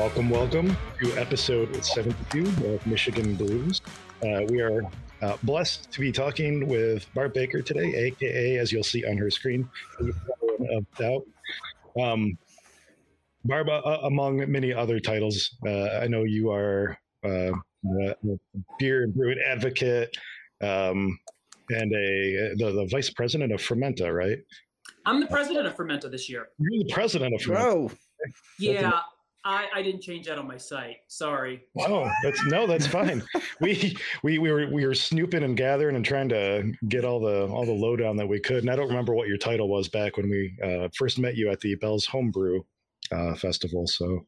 Welcome, welcome to episode 72 of Michigan Blues. Uh, we are uh, blessed to be talking with Barb Baker today, aka, as you'll see on her screen, of doubt. Um, Barb, uh, among many other titles, uh, I know you are uh, a beer and brewing advocate um, and a the, the vice president of Fermenta, right? I'm the president of Fermenta this year. You're the president of Fermenta. Whoa. Yeah, I, I didn't change that on my site. Sorry. Oh, that's no, that's fine. we we we were we were snooping and gathering and trying to get all the all the lowdown that we could. And I don't remember what your title was back when we uh, first met you at the Bell's Homebrew uh, Festival. So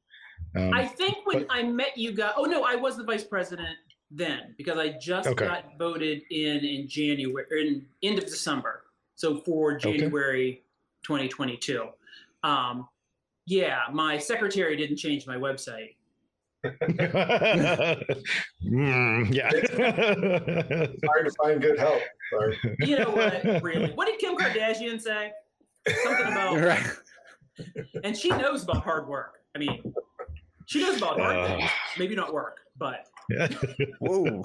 um, I think when but, I met you guys, oh no, I was the vice president then because I just okay. got voted in in January in end of December. So for January okay. 2022. Um, yeah, my secretary didn't change my website. mm, yeah. it's hard to find good help. Sorry. You know what? Really? What did Kim Kardashian say? Something about. Right. And she knows about hard work. I mean, she knows about hard uh, things. Maybe not work, but Whoa.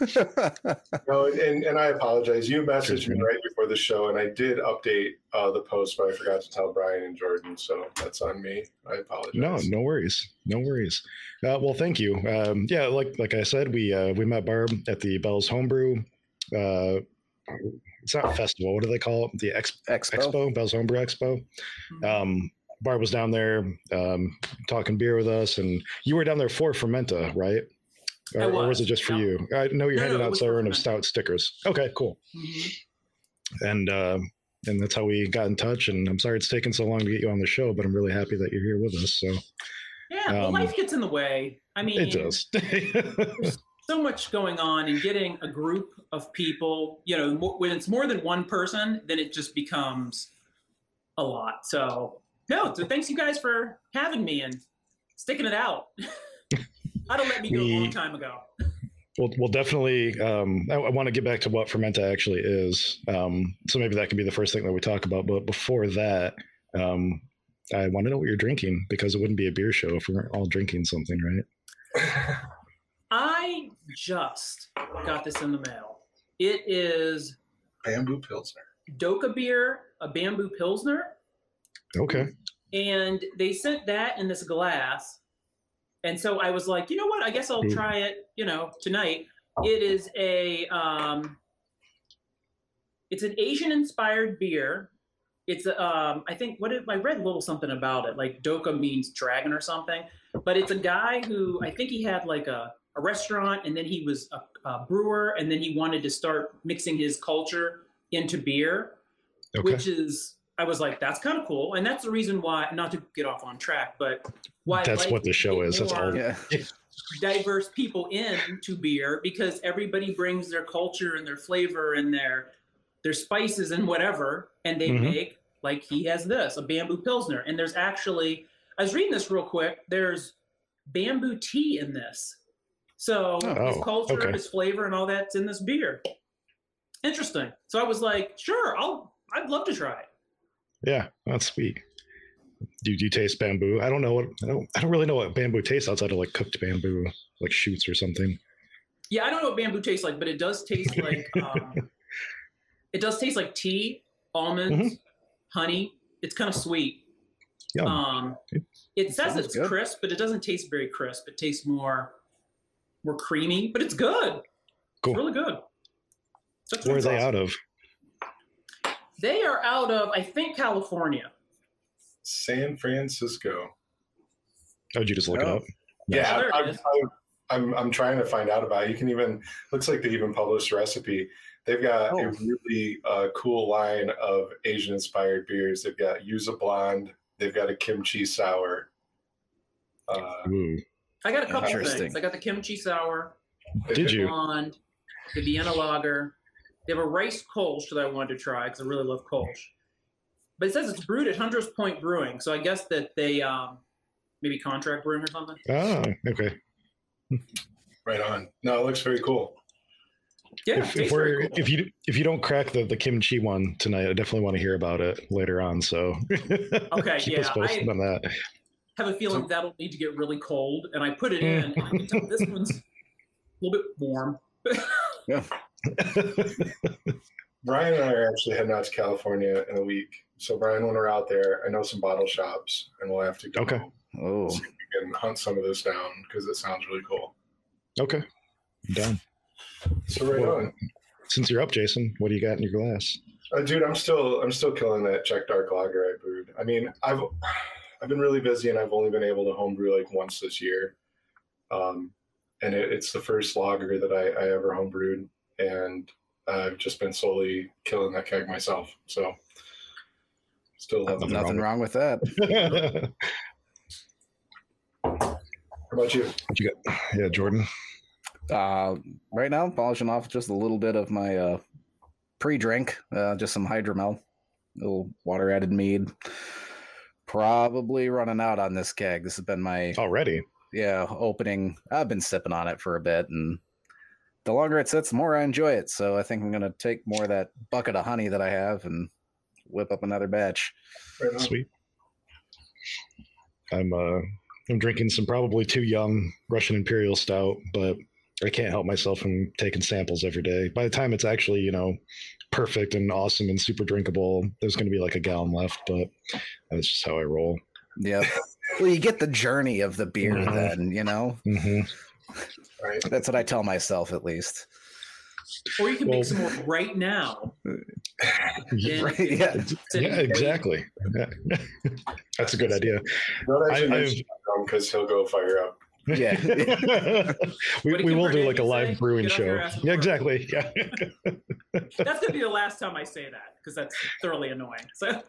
no, and, and I apologize. You messaged me right before the show, and I did update uh, the post, but I forgot to tell Brian and Jordan, so that's on me. I apologize. No, no worries, no worries. Uh, well, thank you. Um, yeah, like like I said, we uh, we met Barb at the Bell's Homebrew. Uh, it's not festival. What do they call it? The Ex- Expo. Expo, Bell's Homebrew Expo. Mm-hmm. Um, Barb was down there um, talking beer with us, and you were down there for Fermenta, right? Or was. or, was. it just for you? I know you're no, handing no, out Siren of Stout stickers. Okay, cool. Mm-hmm. And uh, and that's how we got in touch. And I'm sorry it's taken so long to get you on the show, but I'm really happy that you're here with us. So yeah, um, well, life gets in the way. I mean, it does. so much going on, and getting a group of people. You know, when it's more than one person, then it just becomes a lot. So no, so thanks you guys for having me and sticking it out. I'd have let me go we, a long time ago. Well, well, definitely. Um, I, I, want to get back to what Fermenta actually is. Um, so maybe that can be the first thing that we talk about. But before that, um, I want to know what you're drinking because it wouldn't be a beer show if we weren't all drinking something, right? I just got this in the mail. It is bamboo pilsner. Dokkaebier, a bamboo pilsner. Okay. And they sent that in this glass and so I was like, you know what? I guess I'll try it. You know, tonight. It is a um, it's an Asian inspired beer. It's um, I think what I read a little something about it. Like Doka means dragon or something. But it's a guy who I think he had like a, a restaurant and then he was a, a brewer and then he wanted to start mixing his culture into beer, okay. which is I was like, that's kind of cool. And that's the reason why, not to get off on track, but why that's like what the show is. That's all. Yeah. diverse people into beer because everybody brings their culture and their flavor and their their spices and whatever, and they mm-hmm. make like he has this a bamboo pilsner. And there's actually, I was reading this real quick. There's bamboo tea in this, so oh, his culture, okay. his flavor, and all that's in this beer. Interesting. So I was like, sure, I'll I'd love to try it. Yeah, that's sweet. Do, do you taste bamboo? I don't know what I don't. I don't really know what bamboo tastes outside of like cooked bamboo, like shoots or something. Yeah, I don't know what bamboo tastes like, but it does taste like um, it does taste like tea, almonds, mm-hmm. honey. It's kind of sweet. Yum. Um, it, it says it's good. crisp, but it doesn't taste very crisp. It tastes more more creamy, but it's good. Cool. It's really good. Where are they awesome. out of? They are out of, I think, California. San Francisco. Oh, did you just look oh. it up? Yeah, oh, I'm, I'm, I'm, I'm, trying to find out about it. You can even, looks like they even published a recipe. They've got oh. a really uh, cool line of Asian inspired beers. They've got Yuzu Blonde, they've got a kimchi sour. Uh, I got a couple things. I got the kimchi sour. Did you? Blonde, the Vienna lager, they have a rice kolsch that I wanted to try because I really love kolsch. But it says it's brewed at Hunter's Point Brewing, so I guess that they um, maybe contract brewing or something. Oh, okay. right on. No, it looks very cool. Yeah, if, if we're cool. if you if you don't crack the the kimchi one tonight, I definitely want to hear about it later on. So okay, keep yeah, us posted I, on that. have a feeling that'll need to get really cold, and I put it in, and I can tell this one's a little bit warm. yeah. Brian and I are actually heading out to California in a week. So Brian, when we're out there, I know some bottle shops, and we'll have to go. Okay. Oh. See if we can hunt some of this down because it sounds really cool. Okay. I'm done. So right Well, on. Since you're up, Jason, what do you got in your glass? Uh, dude, I'm still I'm still killing that Czech dark lager I brewed. I mean, I've I've been really busy and I've only been able to homebrew like once this year, um, and it, it's the first lager that I, I ever homebrewed, and I've just been slowly killing that keg myself. So still love it. Nothing Nothing wrong wrong with that. How about you? What you got? Yeah, Jordan. Uh, right now, I'm polishing off just a little bit of my uh, pre-drink, uh, just some hydromel, little water-added mead. Probably running out on this keg. This has been my Already. yeah opening. I've been sipping on it for a bit, and the longer it sits, the more I enjoy it. So I think I'm gonna take more of that bucket of honey that I have and whip up another batch. Sweet. I'm uh I'm drinking some probably too young Russian Imperial Stout, but I can't help myself from taking samples every day. By the time it's actually, you know, perfect and awesome and super drinkable, there's going to be like a gallon left, but that's just how I roll. Yeah. well, you get the journey of the beer Mhm. then, you know? hmm Right. That's what I tell myself at least. Or you can Well- make some more right now. Yeah. Right, yeah. Yeah, exactly. Yeah. That's a good idea. Don't I- actually because he'll go fire up. Yeah. we, we will do like a live say? brewing Get off your show. Yeah, exactly. Yeah. That's gonna be the last time I say that because that's thoroughly annoying. So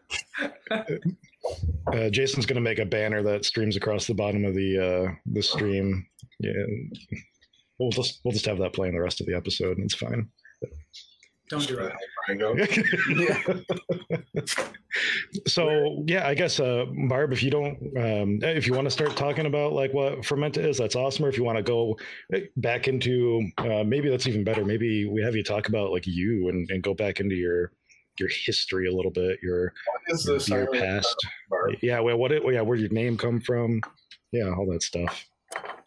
Uh, Jason's gonna make a banner that streams across the bottom of the uh, the stream. Yeah, we'll just we'll just have that playing the rest of the episode. and It's fine. don't do it. the hell Brian go? yeah. so yeah, I guess uh, Barb, if you don't, um, if you want to start talking about like what fermenta is, that's awesome. Or if you want to go back into uh, maybe that's even better. Maybe we have you talk about like you and, and go back into your your history a little bit, your, your past. Yeah, well, what it, yeah, where did your name come from? Yeah, all that stuff.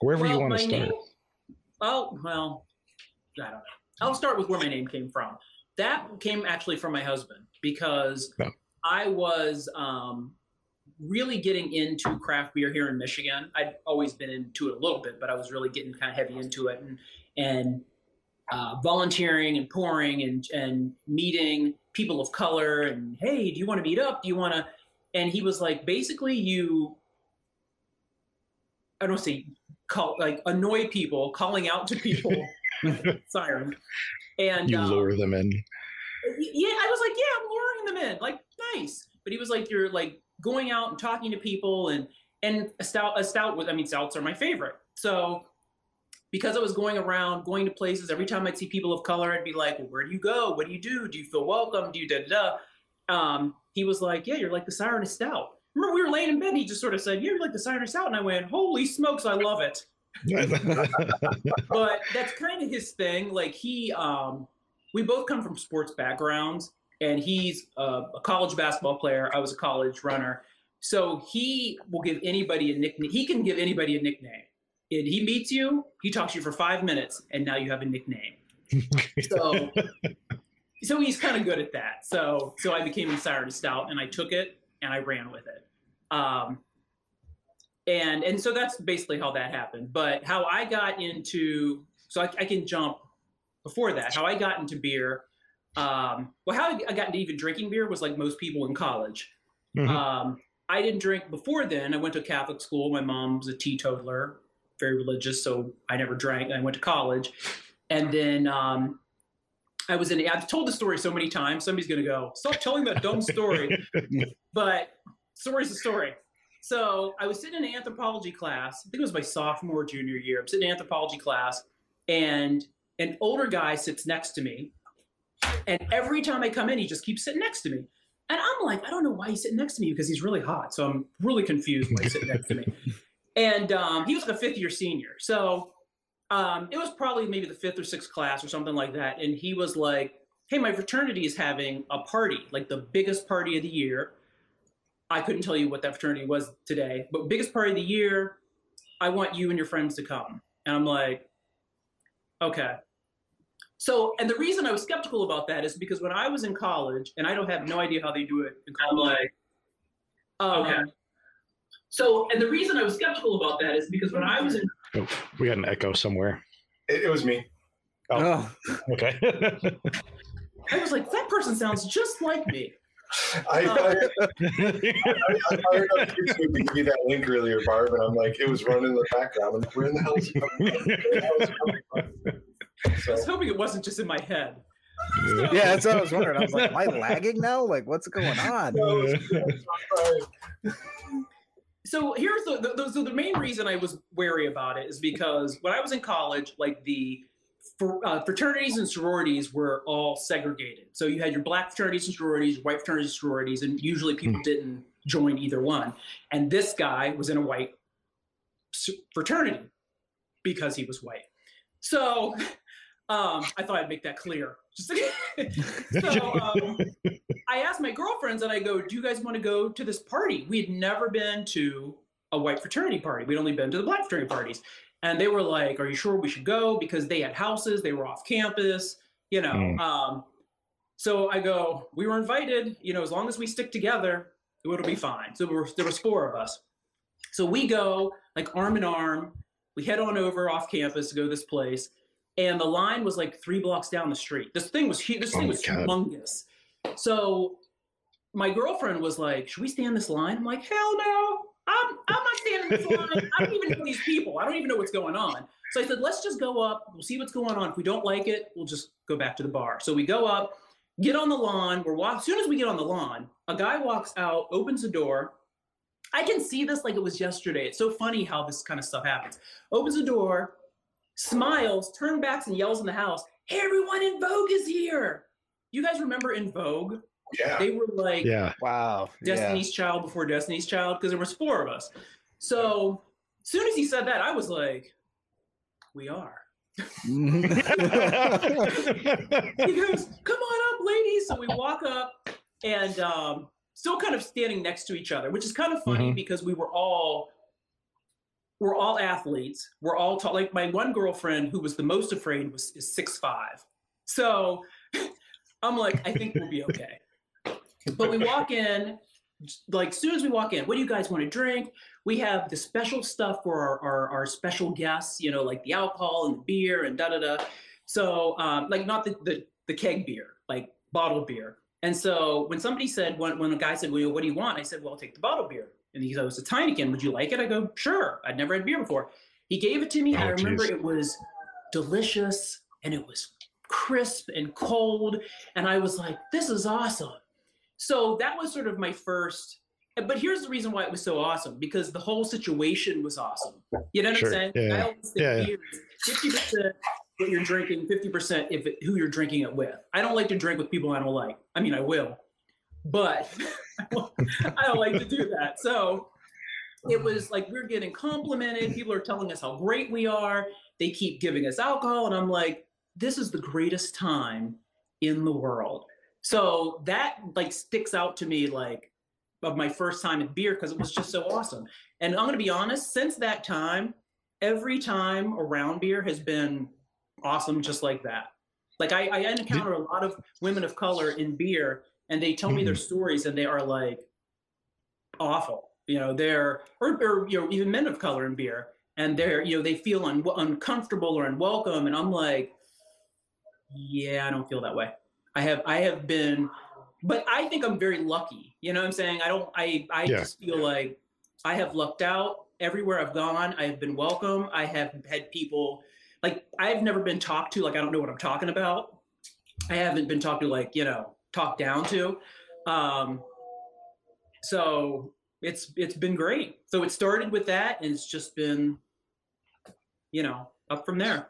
Wherever you want to start. name- oh well, I don't know. I'll start with where my name came from. That came actually from my husband because Oh. I was um, really getting into craft beer here in Michigan. I'd always been into it a little bit, but I was really getting kind of heavy into it and and uh, volunteering and pouring and and meeting people of color and hey, do you want to meet up? Do you want to? And he was like, basically, you. I don't say call like annoy people, calling out to people, siren, and you um, lure them in. yeah, I was like, yeah, I'm luring them in, like nice. But he was like, you're like going out and talking to people, and and a stout, a stout was, I mean, stouts are my favorite. So because I was going around, going to places, every time I'd see people of color, I'd be like, well, where do you go? What do you do? Do you feel welcome? Do you da da da? Um, he was like, yeah, you're like the siren of stout. Remember, we were laying in bed. And he just sort of said, yeah, you're like the siren of stout, and I went, holy smokes, I love it but that's kind of his thing. Like he, um, we both come from sports backgrounds, and he's a, a college basketball player. I was a college runner, so he will give anybody a nickname. He can give anybody a nickname. And he meets you, he talks to you for five minutes, and now you have a nickname. So, so he's kind of good at that. So, so I became the Siren Stout, and I took it and I ran with it. Um, and and so that's basically how that happened. But how i got into so i, I can jump before that how i got into beer um, well how i got into even drinking beer was like most people in college. Mhm. um, i didn't drink before then. I went to catholic school. My mom was a teetotaler very religious so i never drank. I went to college. And then um, i was in i've told the story so many times somebody's going to go stop telling that dumb story but story's a story. So I was sitting in an anthropology class. I think it was my sophomore, junior year. I'm sitting in anthropology class, and an older guy sits next to me. And every time I come in, he just keeps sitting next to me. And I'm like, I don't know why he's sitting next to me because he's really hot. So I'm really confused why he's sitting next to me. And um, he was like a fifth year senior. So um, it was probably maybe the fifth or sixth class or something like that. And he was like, Hey, my fraternity is having a party, like the biggest party of the year I couldn't tell you what that fraternity was today, but biggest party of the year, I want you and your friends to come. And I'm like, okay. So, and the reason I was skeptical about that is because when I was in college, and I don't have no idea how they do it in college. I'm Like, um, okay. So, and the reason I was skeptical about that is because when I was in, oh, we got an echo somewhere. It, it was me. Oh, oh. okay. I was like, that person sounds just like me. I, I, I, fired up YouTube to give you that link earlier, Barb, and I'm like, it was running in the background. I'm like, where in the hell is it coming from? So. I was hoping it wasn't just in my head. So. Yeah, that's what I was wondering. I was like, am I lagging now? Like, what's going on? So here's the, the, so the main reason I was wary about it is because when I was in college, like the for, uh, fraternities and sororities were all segregated. So you had your black fraternities and sororities, white fraternities and sororities, and usually people mm. didn't join either one. And this guy was in a white fraternity because he was white. So um, I thought I'd make that clear. so um, I asked my girlfriends and I go, Do you guys want to go to this party? We had never been to a white fraternity party. We'd only been to the black fraternity parties. And they were like, Are you sure we should go? Because they had houses, they were off campus, you know. Mm. Um, so I go, We were invited, you know, as long as we stick together, it'll be fine. So there, were, there was four of us. So we go like arm in arm. We head on over off campus to go to this place. And the line was like three blocks down the street. This thing was huge. This thing oh was God. humongous. So my girlfriend was like, Should we stand this line? I'm like, Hell no. I'm, I'm not standing in this line. I don't even know these people. I don't even know what's going on. So I said, let's just go up. We'll see what's going on. If we don't like it, we'll just go back to the bar. So we go up, get on the lawn. We're walk- as soon as we get on the lawn, a guy walks out, opens the door. I can see this like it was yesterday. It's so funny how this kind of stuff happens. Opens the door, smiles, turns back and yells in the house, Hey, everyone in Vogue is here. You guys remember in Vogue? Yeah. They were like, yeah. wow, Destiny's yeah. Child before Destiny's Child because there was four of us. So as soon as he said that, I was like, we are. he goes, come on up, ladies. So we walk up and um, still kind of standing next to each other, which is kind of funny mm-hmm. because we were all we're all athletes. We're all tall. Like my one girlfriend who was the most afraid was is six five. So I'm like, I think we'll be okay but we walk in, like soon as we walk in, what do you guys want to drink? We have the special stuff for our, our, our special guests, you know, like the alcohol and the beer and da da da. So, um, like not the, the, the keg beer, like bottled beer. And so when somebody said, when, when a guy said, well, what do you want? I said, well, I'll take the bottled beer. And he goes, it's a Heineken. Would you like it? I go, sure. I'd never had beer before. He gave it to me. Oh, I remember geez. it was delicious and it was crisp and cold. And I was like, this is awesome. So that was sort of my first. But here's the reason why it was so awesome because the whole situation was awesome. You know what sure. I'm saying? Yeah. I always yeah, yeah. fifty percent what you're drinking, fifty percent if it, who you're drinking it with. I don't like to drink with people I don't like. I mean, I will, but I don't like to do that. So it was like we're getting complimented. People are telling us how great we are. They keep giving us alcohol, and I'm like, this is the greatest time in the world. So that like sticks out to me like of my first time at beer because it was just so awesome. And I'm gonna be honest, since that time, every time around beer has been awesome just like that. Like I, I encounter a lot of women of color in beer and they tell me their mm-hmm. stories and they are like awful. You know, they're or, or you know, even men of color in beer and they're you know they feel un- uncomfortable or unwelcome and i'm like yeah i don't feel that way I have I have been, but I think I'm very lucky. You know what I'm saying? I don't. I I yeah. just feel like I have lucked out everywhere I've gone. I have been welcome. I have had people like I've never been talked to like I don't know what I'm talking about. I haven't been talked to like you know talked down to. Um, so it's it's been great. So it started with that, and it's just been, you know, up from there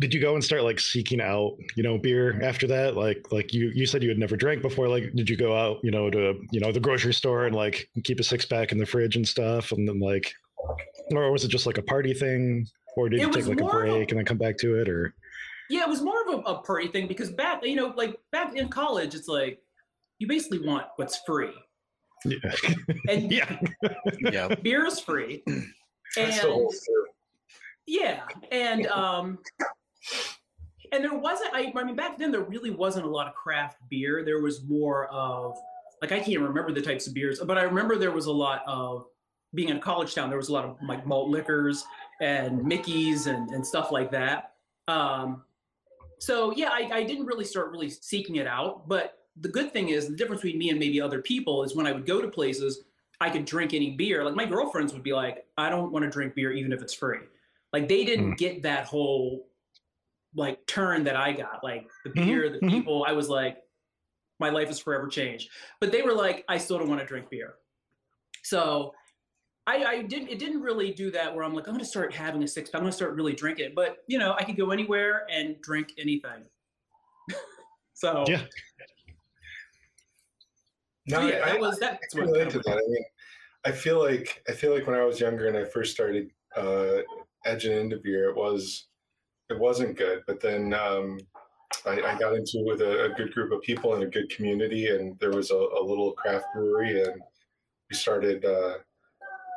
did you go and start like seeking out you know beer after that like like you you said you had never drank before like did you go out you know to you know the grocery store and like keep a six pack in the fridge and stuff and then like or was it just like a party thing or did it you take like a break a, and then come back to it or yeah it was more of a, a party thing because back you know like back in college it's like you basically want what's free Yeah. and yeah. Yeah. beer is free. That's the whole And yeah, and um, and there wasn't. I, I mean, back then there really wasn't a lot of craft beer. There was more of like I can't remember the types of beers, but I remember there was a lot of being in a college town. There was a lot of like malt liquors and Mickey's and and stuff like that. Um, so yeah, I, I didn't really start really seeking it out. But the good thing is the difference between me and maybe other people is when I would go to places, I could drink any beer. Like my girlfriends would be like, I don't want to drink beer even if it's free. Like they didn't Mm. get that whole like turn that I got. Like the Mhm, beer, the mhm. people, I was like, my life is forever changed. But they were like, I still don't want to drink beer. So I, I didn't it didn't really do that where I'm like, I'm gonna start having a six pack, I'm gonna start really drinking it. But you know, I could go anywhere and drink anything. so Yeah. No, so yeah, I, that was that's I what relate to that. I mean, I feel like I feel like when I was younger and I first started uh, edging into beer, it was it wasn't good. But then um, I, I got into it with a, a good group of people and a good community, and there was a, a little craft brewery, and we started uh,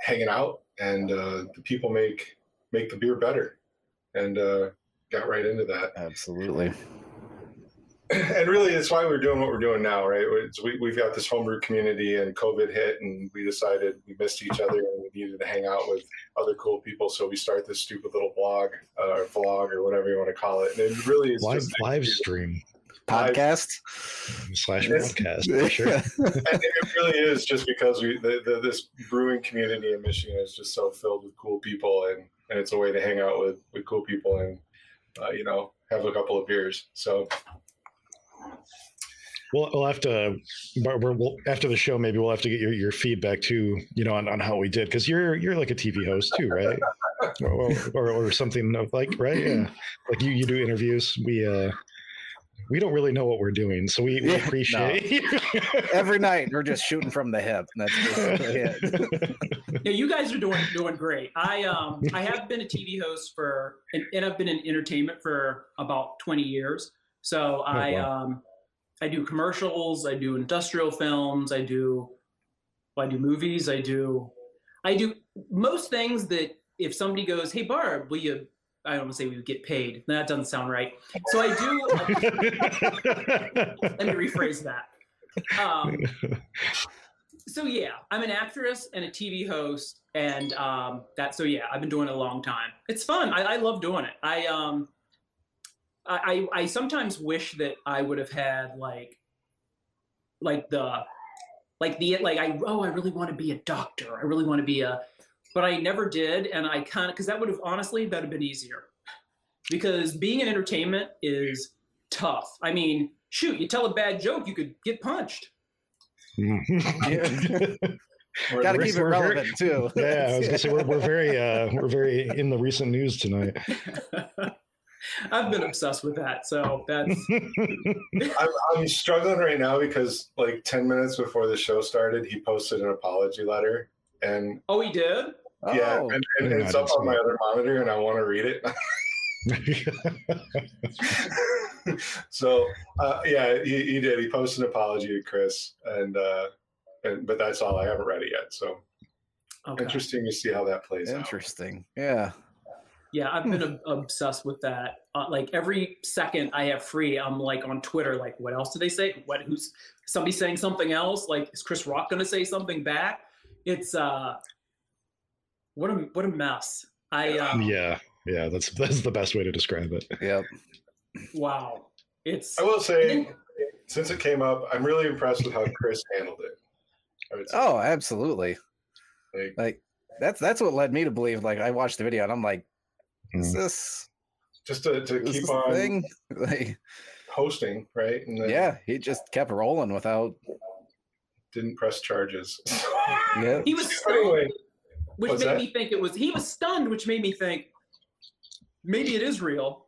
hanging out, and uh, the people make make the beer better, and uh, got right into that. Absolutely. And really it's why we're doing what we're doing now right? It's- we, we've got this homebrew community and covid hit and we decided we missed each other and we needed to hang out with other cool people. So we start this stupid little blog uh, or vlog or whatever you want to call it. And it really is Live just live stream. Podcast. slash podcast for sure. and it really is just because we the, the, this brewing community in michigan is just so filled with cool people and, and it's a way to hang out with, with cool people and uh, you know have a couple of beers. So We'll, we'll have to, but we're, we'll, after the show, maybe we'll have to get your, your feedback too, you know, on, on how we did. Cause you're, you're like a TV host too, right? or, or, or something of like, right. Yeah. Like you, you do interviews. We, uh, we don't really know what we're doing. So we, we Yeah, appreciate Every night we're just shooting from the hip. That's basically it. Yeah, you guys are doing doing great. I um I have been a TV host for and, and I've been in entertainment for about 20 years. So I wow. um I do commercials, I do industrial films, I do I do movies, I do I do most things that if somebody goes, "Hey Barb, will you I don't want to say we would get paid. That doesn't sound right. So I do let me rephrase that. Um, so yeah, I'm an actress and a TV host, and um, that. So yeah, I've been doing it a long time. It's fun. I, I love doing it. I um, I, I I sometimes wish that I would have had like, like the, like the like I oh I really want to be a doctor. I really want to be a, but I never did, and I kind of because that would have honestly that would have been easier, because being in entertainment is tough. I mean, shoot, you tell a bad joke, you could get punched. Yeah. Got to keep it we're very- relevant too. yeah, I was gonna say we're, we're very uh, we're very in the recent news tonight. I've been obsessed with that, so that's I'm, I'm struggling right now because like 10 minutes before the show started, he posted an apology letter. And oh, he did. yeah, Oh, and, I and it's up on my other monitor and I want to read it. so uh, yeah, he, he did. He posted an apology to Chris, and uh, and but that's all. I haven't read it yet. So Okay. interesting to see how that plays out. interesting. Yeah. Yeah, I've been obsessed with that. Uh, like every second I have free, I'm like on Twitter. Like, what else do they say? What? Who's somebody saying something else? Like, is Chris Rock going to say something back? It's uh, what a what a mess. I um, yeah, yeah, that's that's the best way to describe it. Yep. wow. It's I will say, since it came up, I'm really impressed with how Chris handled it. I would say. Oh, absolutely. Like, Like that's that's what led me to believe. Like I watched the video and I'm like, is Mm. this, just to, to keep on thing? Like, hosting, right? And then yeah, he just kept rolling without. didn't press charges. Yeah. he was Anyway, stunned, which made that? me think it was. He was stunned, which made me think maybe it is real.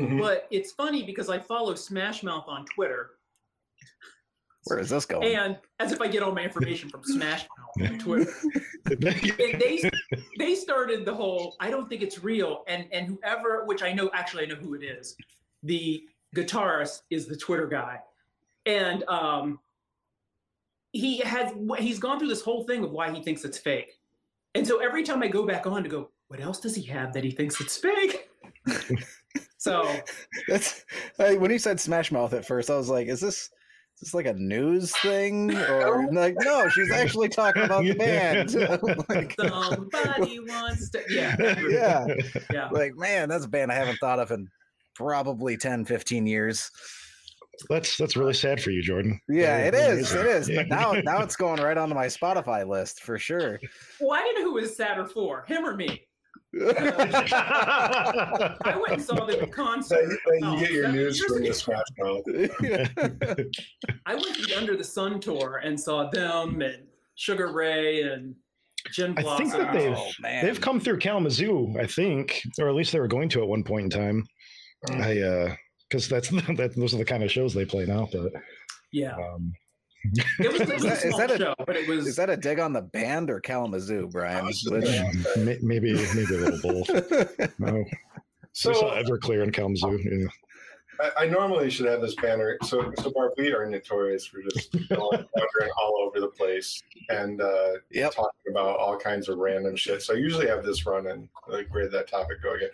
Mhm. But it's funny because I follow Smash Mouth on Twitter, Where is this going? and as if I get all my information from Smash Mouth on Twitter. they they started the whole I don't think it's real and and whoever which I know actually I know who it is the guitarist is the Twitter guy and um he has he's gone through this whole thing of why he thinks it's fake. And so every time I go back on to go, what else does he have that he thinks it's fake? so that's when he said Smash Mouth at first, I was like, is this is this like a news thing or like no she's actually talking about the band. Like, somebody wants to yeah. Yeah. Yeah. Like man that's a band i haven't thought of in probably 10 15 years. That's that's really sad for you jordan. Yeah it is it is but now now it's going right onto my spotify list for sure. Well i didn't know who was sadder for him or me I went and saw the concert. you oh, get your news from the Smash Mouth. I went to the Under the Sun tour and saw them and Sugar Ray and Gin Blossom. I think that they've oh, they've come through Kalamazoo. I think, or at least they were going to at one point in time. Mm. I uh, because that's that those are the kind of shows they play now. But yeah. Um, it was, it was is, that, is that a, show, but it was. Is that a dig on the band or Kalamazoo, Brian? Which... maybe maybe a little both. no. So Everclear and Kalamazoo. Yeah. I, I, normally should have this banner. So, so Barb, we are notorious for just wandering all over the place and uh, yep. talking about all kinds of random shit. So I usually have this run and like where did that topic go again?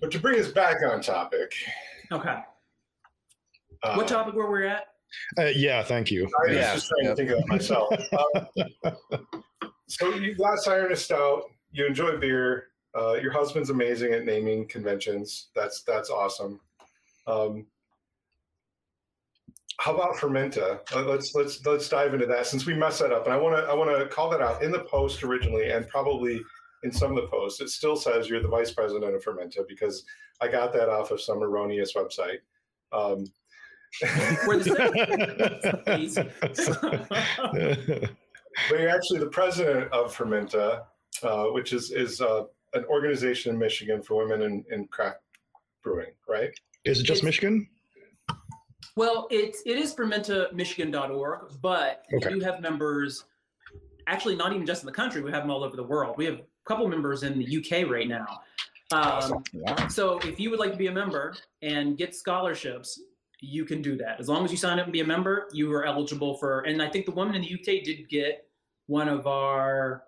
But to bring us back on topic. Okay. Uh, what topic were we at? Uh, yeah, thank you. I was yeah. just trying yep. to think of that myself. um, so you got Siren Stout. You enjoy beer. Uh, your husband's amazing at naming conventions. That's that's awesome. Um, how about Fermenta? Uh, let's let's let's dive into that since we messed that up, and I want to I want to call that out in the post originally, and probably in some of the posts. It still says you're the vice president of Fermenta because I got that off of some erroneous website. Um, we're the but you're actually the president of Fermenta, uh, which is is uh, an organization in Michigan for women in, in craft brewing, right? Is it just it's, Michigan? Well, it's it is fermentamichigan.org, but okay. we do have members. Actually, not even just in the country, we have them all over the world. We have a couple members in the UK right now. Um, So, if you would like to be a member and get scholarships, you can do that. As long as you sign up and be a member, you are eligible for. And I think the woman in the UK did get one of our.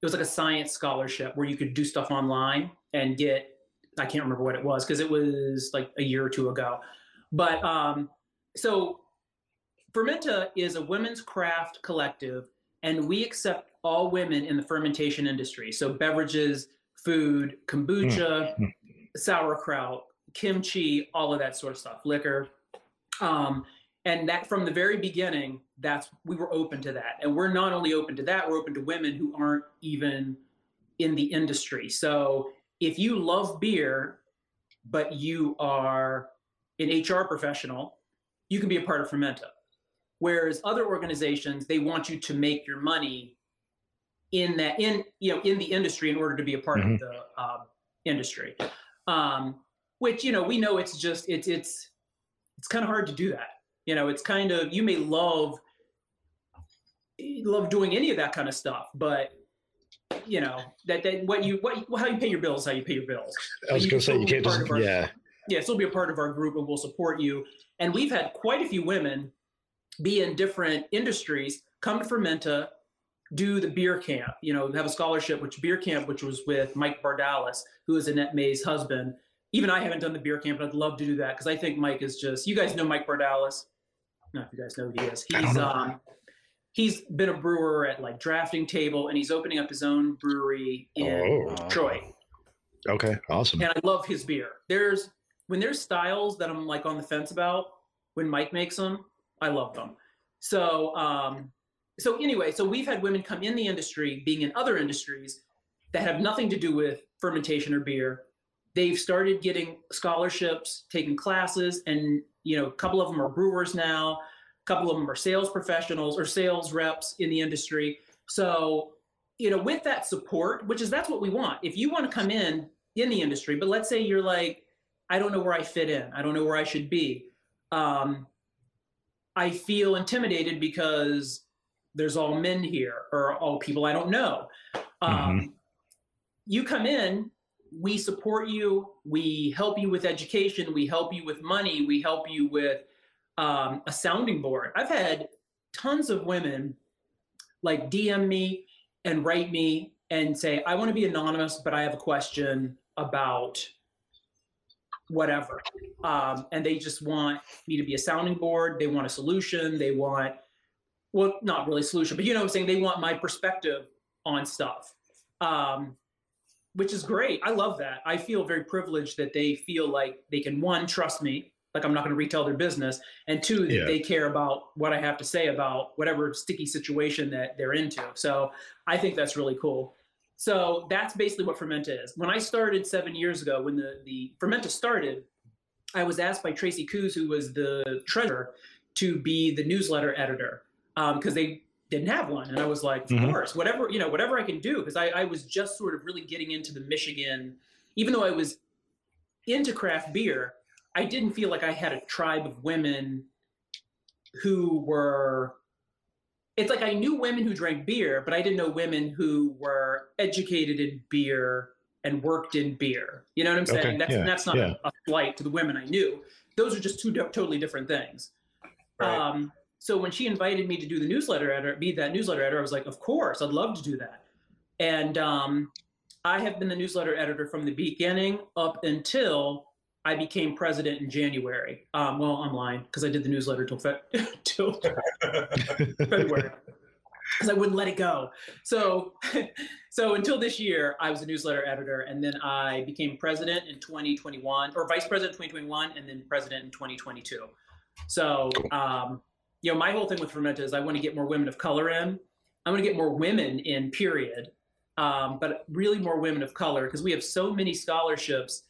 It was like a science scholarship where you could do stuff online and get. I can't remember what it was because it was like a year or two ago, but um, so Fermenta is a women's craft collective, and we accept all women in the fermentation industry. So beverages, food, kombucha, mm. sauerkraut, kimchi, all of that sort of stuff, liquor. Um, and that from the very beginning, that's we were open to that. And we're not only open to that, we're open to women who aren't even in the industry. So if you love beer, but you are an HR professional, you can be a part of Fermenta. Whereas other organizations, they want you to make your money in that in you know in the industry in order to be a part mm-hmm. of the uh, industry. Um, which you know we know it's just it's it's it's kind of hard to do that. You know it's kind of you may love love doing any of that kind of stuff but you know that, that what you what how you pay your bills how you pay your bills. I was going to say you can't just our, yeah. Yeah still be a part of our group and we'll support you. And we've had quite a few women be in different industries come to fermenta do the beer camp you know have a scholarship which beer camp which was with mike bardallis who is annette may's husband even I haven't done the beer camp, but I'd love to do that because I think Mike is just. You guys know Mike Bardallis. Not if you guys know who he is. He's um, he's been a brewer at like Drafting Table, and he's opening up his own brewery in oh. Detroit. Okay, awesome. And I love his beer. There's when there's styles that I'm like on the fence about. When Mike makes them, I love them. So um, so anyway, so we've had women come in the industry, being in other industries that have nothing to do with fermentation or beer, they've started getting scholarships, taking classes, and you know, a couple of them are brewers now, a couple of them are sales professionals or sales reps in the industry. So, you know, with that support, which is that's what we want. If you want to come in in the industry, but let's say you're like, I don't know where I fit in, I don't know where I should be. Um, I feel intimidated because there's all men here or all people I don't know. Um, mm-hmm. You come in we support you. We help you with education. We help you with money. We help you with um, a sounding board. I've had tons of women like DM me and write me and say, I want to be anonymous, but I have a question about whatever. Um, and they just want me to be a sounding board. They want a solution. They want, well, not really solution, but you know what I'm saying? They want my perspective on stuff, um, which is great. I love that. I feel very privileged that they feel like they can, one, trust me, like I'm not going to retell their business, and two, that yeah. they care about what I have to say about whatever sticky situation that they're into. So I think that's really cool. So that's basically what Fermenta is. When I started seven years ago, when the, the Fermenta started, I was asked by Tracy Coos, who was the treasurer, to be the newsletter editor because um, they didn't have one. And I was like, of mm-hmm. course, whatever, you know, whatever I can do. Because I, I was just sort of really getting into the Michigan, even though I was into craft beer, I didn't feel like I had a tribe of women who were it's like I knew women who drank beer, but I didn't know women who were educated in beer and worked in beer. You know what I'm saying? Okay, that's yeah, that's not yeah. a, a slight to the women I knew. Those are just two do- totally different things. Right. Um, so when she invited me to do the newsletter editor, be that newsletter editor, I was like, of course, I'd love to do that. And um, I have been the newsletter editor from the beginning up until I became president in January. Um, well, I'm lying because I did the newsletter till, fe- till February because I wouldn't let it go. So, so until this year, I was a newsletter editor, and then I became president in 2021, or vice president in 2021, and then president in 2022. So, um, you know, my whole thing with Fermenta is I want to get more women of color in. I want to get more women in, period, um, but really more women of color because we have so many scholarships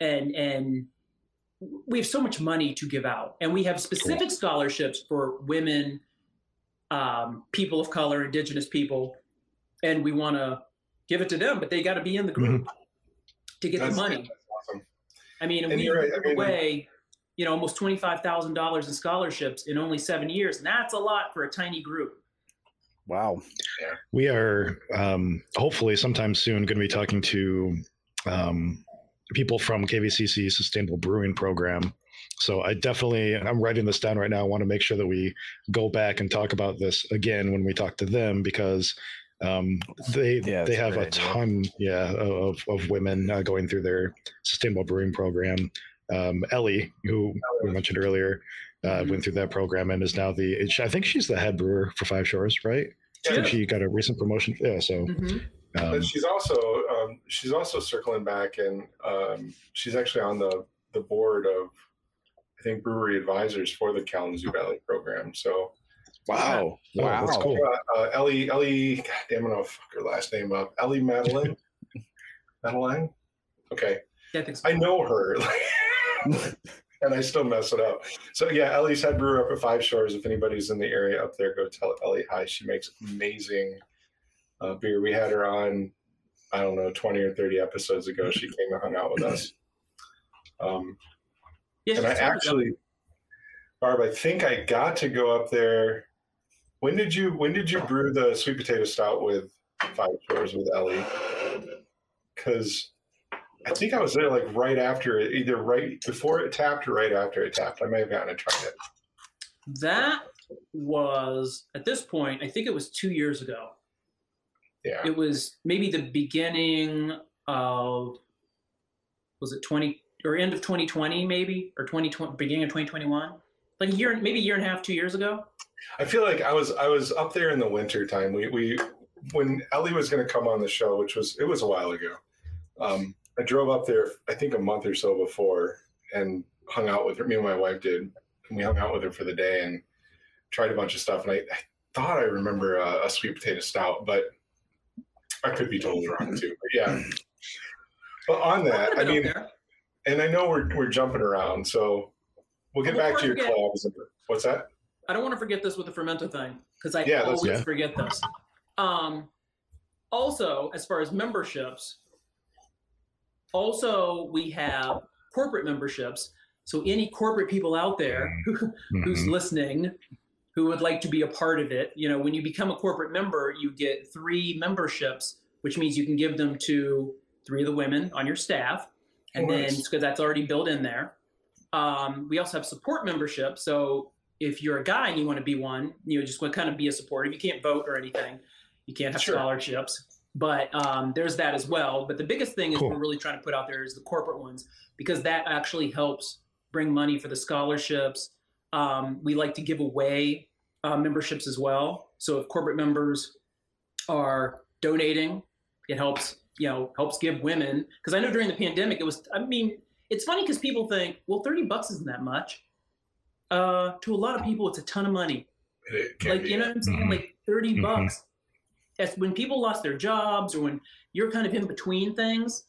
and and we have so much money to give out, and we have specific cool. scholarships for women, um, people of color, Indigenous people, and we want to give it to them, but they got to be in the group mm-hmm. to get that's, the money. Awesome. I mean, and, and we right. give I mean, away, you know, almost twenty five thousand dollars in scholarships in only seven years, and that's a lot for a tiny group. Wow. We are um, hopefully sometime soon going to be talking to um, people from KVCC Sustainable Brewing Program. So I definitely, I'm writing this down right now. I want to make sure that we go back and talk about this again when we talk to them because um, they yeah, they have a idea. ton, yeah, of of women uh, going through their Sustainable Brewing Program. Um, Ellie, who we mentioned earlier, uh, mm-hmm. went through that program and is now the. I think she's the head brewer for Five Shores, right? Yeah. she got a recent promotion. Yeah, so mm-hmm. Um, but she's also um, she's also circling back, and um, she's actually on the the board of I think brewery advisors for the Kalamazoo Valley program. So wow, wow, that's cool. Uh, uh, Ellie Ellie, God damn, I'm gonna fuck her last name up. Ellie Madeline, Madeline. Okay, yeah, I, I know her. and I still mess it up. So yeah, Ellie's head brewer up at Five Shores. If anybody's in the area up there, go tell Ellie hi. She makes amazing uh, beer. We had her on, I don't know, 20 or 30 episodes ago. She came and hung out with us. Um, and I actually, Barb, I think I got to go up there. When did you when did you brew the sweet potato stout with Five Shores with Ellie? Because I think I was there like right after it, either right before it tapped or right after it tapped. I may have gotten to try it. That was at this point, I think it was two years ago. Yeah. It was maybe the beginning of was it 20 or end of 2020 maybe or 2020 beginning of 2021 like a year maybe a year and a half two years ago i feel like i was i was up there in the winter time we we when ellie was going to come on the show which was it was a while ago um, i drove up there i think a month or so before and hung out with her me and my wife did and we hung out with her for the day and tried a bunch of stuff and i, I thought i remember a, a sweet potato stout but I could be totally wrong too, but yeah. But on that, I mean, and I know we're we're jumping around, so we'll get back to your forget, collabs. What's that? I don't want to forget this with the Fermenta thing because I yeah, always yeah. forget this. Um, also, as far as memberships, also we have corporate memberships. So any corporate people out there mm-hmm. who's listening who would like to be a part of it. You know, when you become a corporate member, you get three memberships, which means you can give them to three of the women on your staff, and then because that's already built in there. Um, we also have support membership. So if you're a guy and you want to be one, you know, just want to kind of be a supporter. You can't vote or anything. You can't have sure. scholarships, but um, there's that as well. But the biggest thing is we're really trying to put out there is the corporate ones because that actually helps bring money for the scholarships. Um, we like to give away uh, memberships as well. So if corporate members are donating, it helps you know helps give women because I know during the pandemic it was. I mean, it's funny because people think, well, thirty bucks isn't that much. Uh, to a lot of people, it's a ton of money. Like you know what I'm saying? Mm-hmm. Like 30 mm-hmm. bucks. As when people lost their jobs or when you're kind of in between things,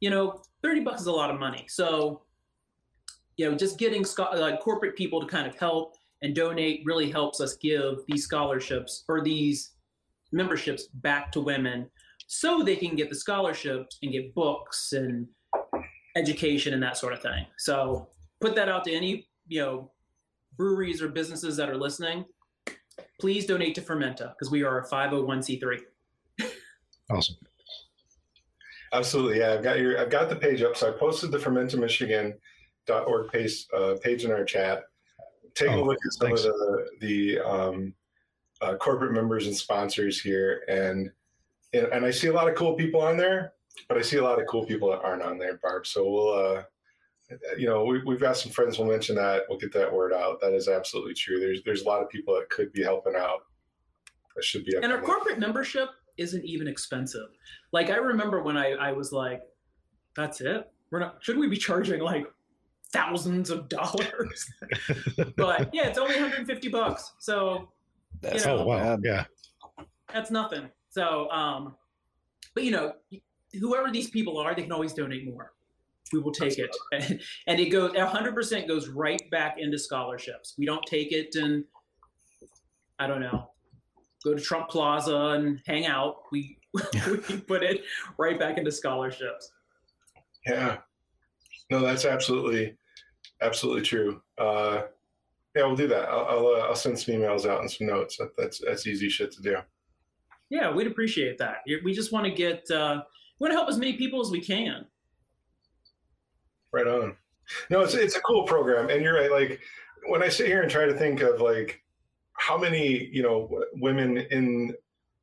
you know, 30 bucks is a lot of money. So, you know, just getting like corporate people to kind of help and donate really helps us give these scholarships or these memberships back to women so they can get the scholarships and get books and education and that sort of thing. So put that out to any, you know, breweries or businesses that are listening. Please donate to Fermenta because we are a 501c3. Awesome. Absolutely. Yeah, I've got your I've got the page up. So I posted the Fermenta Michigan.org page uh, page in our chat. Take oh, a look at some thanks. of the the um, uh, corporate members and sponsors here, and, and and I see a lot of cool people on there, but I see a lot of cool people that aren't on there, Barb. So we'll uh, you know, we, we've got some friends. We'll mention that. We'll get that word out. That is absolutely true. There's there's a lot of people that could be helping out. That should be. And our corporate membership isn't even expensive. Like I remember when I I was like, that's it. We're not. Shouldn't we be charging like thousands of dollars? but yeah, it's only 150 bucks. So that's you know, oh wow, yeah, that's nothing. So um, but you know, whoever these people are, they can always donate more we will take it. And, it goes 100% goes right back into scholarships. We don't take it and, I don't know, go to Trump Plaza and hang out. We, we put it right back into scholarships. Yeah. No, that's absolutely, absolutely true. Uh, yeah, we'll do that. I'll I'll, uh, I'll, send some emails out and some notes. That, that's that's easy shit to do. Yeah, we'd appreciate that. We just want to get uh, we want to help as many people as we can. Right on. No, it's it's a cool program, and you're right. Like when I sit here and try to think of like how many you know women in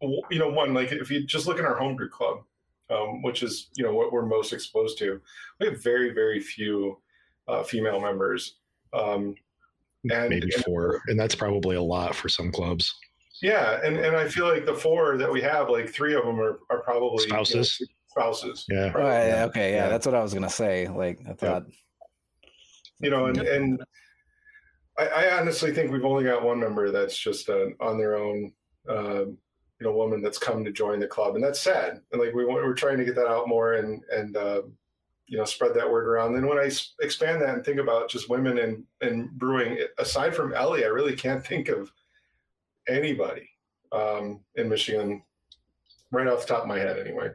you know one like if you just look at our homebrew club, um, which is you know what we're most exposed to, we have very very few uh, female members. Um, and maybe four, and that's probably a lot for some clubs. Yeah, and and I feel like the four that we have, like three of them are are probably spouses. You know, spouses. Yeah. Right. Yeah. Okay. Yeah, yeah, That's what I was gonna say. Like I thought. You know, and and I, I, honestly think we've only got one member that's just uh, on their own. Uh, you know, woman that's come to join the club, and that's sad. And like we we're trying to get that out more and and uh, you know spread that word around. Then when I expand that and think about just women and and brewing, aside from Ellie, I really can't think of anybody um, in Michigan right off the top of my head, anyway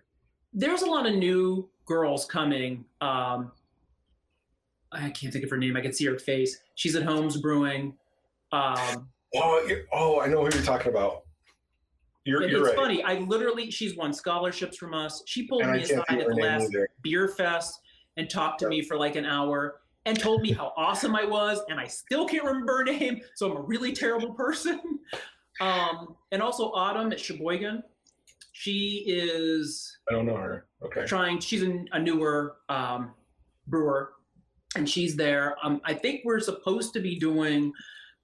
there's a lot of new girls coming. Um, I can't think of her name. I can see her face. She's at Homes Brewing. Um, oh, oh, I know who you're talking about. You're, you're it's right. funny. I literally, she's won scholarships from us. She pulled and me aside at the last either. beer fest and talked to me for like an hour and told me how awesome I was. And I still can't remember her name. So I'm a really terrible person. Um, and also Autumn at Sheboygan. She is. I don't know her. Okay. Trying. She's a, a newer um, brewer, and she's there. Um, I think we're supposed to be doing.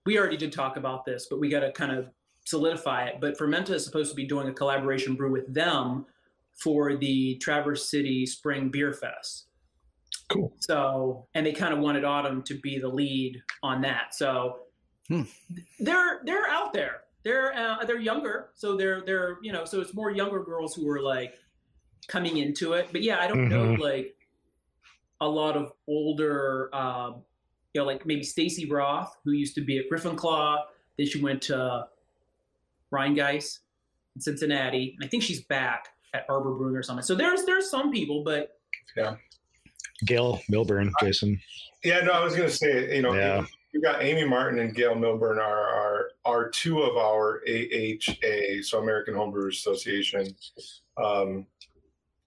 We already did talk about this, but we got to kind of solidify it. But Fermenta is supposed to be doing a collaboration brew with them for the Traverse City Spring Beer Fest. Cool. So, and they kind of wanted Autumn to be the lead on that. So, hmm. they're they're out there they're uh, they're younger, so they're they're you know, so it's more younger girls who are like coming into it. But yeah, I don't mm-hmm. know like a lot of older, um, you know, like maybe Stacy Roth, who used to be at Griffin Claw. Then she went to Ryan Rhinegeist in Cincinnati, and I think she's back at Arbor Brewing or something. So there's there's some people, but yeah. Gail Milburn, Jason. Yeah, no, I was going to say, you know, yeah we've got Amy Martin and Gail Milburn are, are, are two of our AHA, so American Homebrewers Association, um,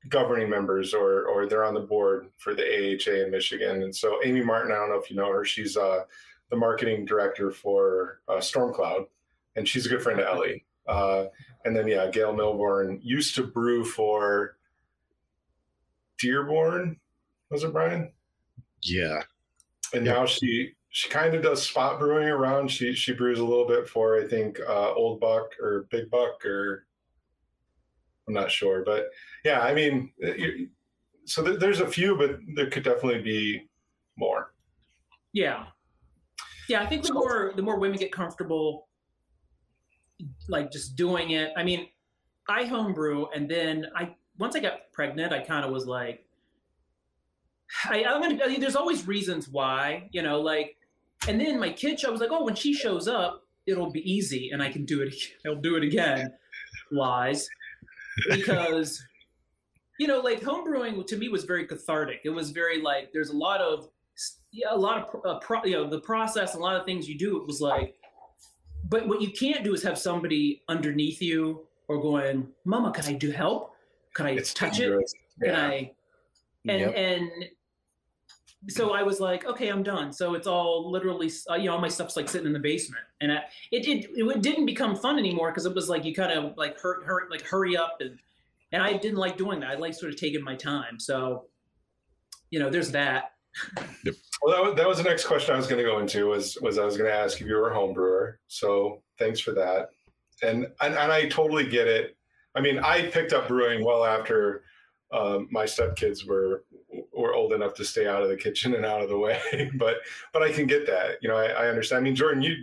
governing members, or or they're on the board for the AHA in Michigan. And so Amy Martin, I don't know if you know her, she's uh, the marketing director for uh, Stormcloud, and she's a good friend of Ellie. Uh, and then yeah, Gail Milburn used to brew for Dearborn. Was it Brian? Yeah. And yeah. now she she kind of does spot brewing around. She she brews a little bit for I think uh, Old Buck or Big Buck or I'm not sure, but yeah, I mean, so there's a few, but there could definitely be more. Yeah, yeah. I think the more the more women get comfortable, like just doing it. I mean, I homebrew, and then I once I got pregnant, I kind of was like, I, I'm gonna. I mean, there's always reasons why, you know, like, and then my kid, I was like, oh, when she shows up, it'll be easy, and I can do it. I'll do it again. Lies, because you know, like homebrewing to me was very cathartic. It was very like there's a lot of yeah, a lot of uh, pro, you know the process, a lot of things you do. It was like, but what you can't do is have somebody underneath you or going, "Mama, can I do help? Can I it's touch dangerous. it? Can yeah. I?" And yep. and so I was like, okay, I'm done. So it's all literally, uh, you know, all my stuff's like sitting in the basement, and I, it, it it didn't become fun anymore because it was like you kind of like hurt, hurt, like hurry up and and I didn't like doing that. I like sort of taking my time. So, you know, there's that. Yep. Well, that was, that was the next question I was going to go into was was I was going to ask if you were a home brewer. So thanks for that. And, and and I totally get it. I mean, I picked up brewing well after um, my stepkids were were old enough to stay out of the kitchen and out of the way. but but I can get that. You know, I, I, understand. I mean, Jordan, you.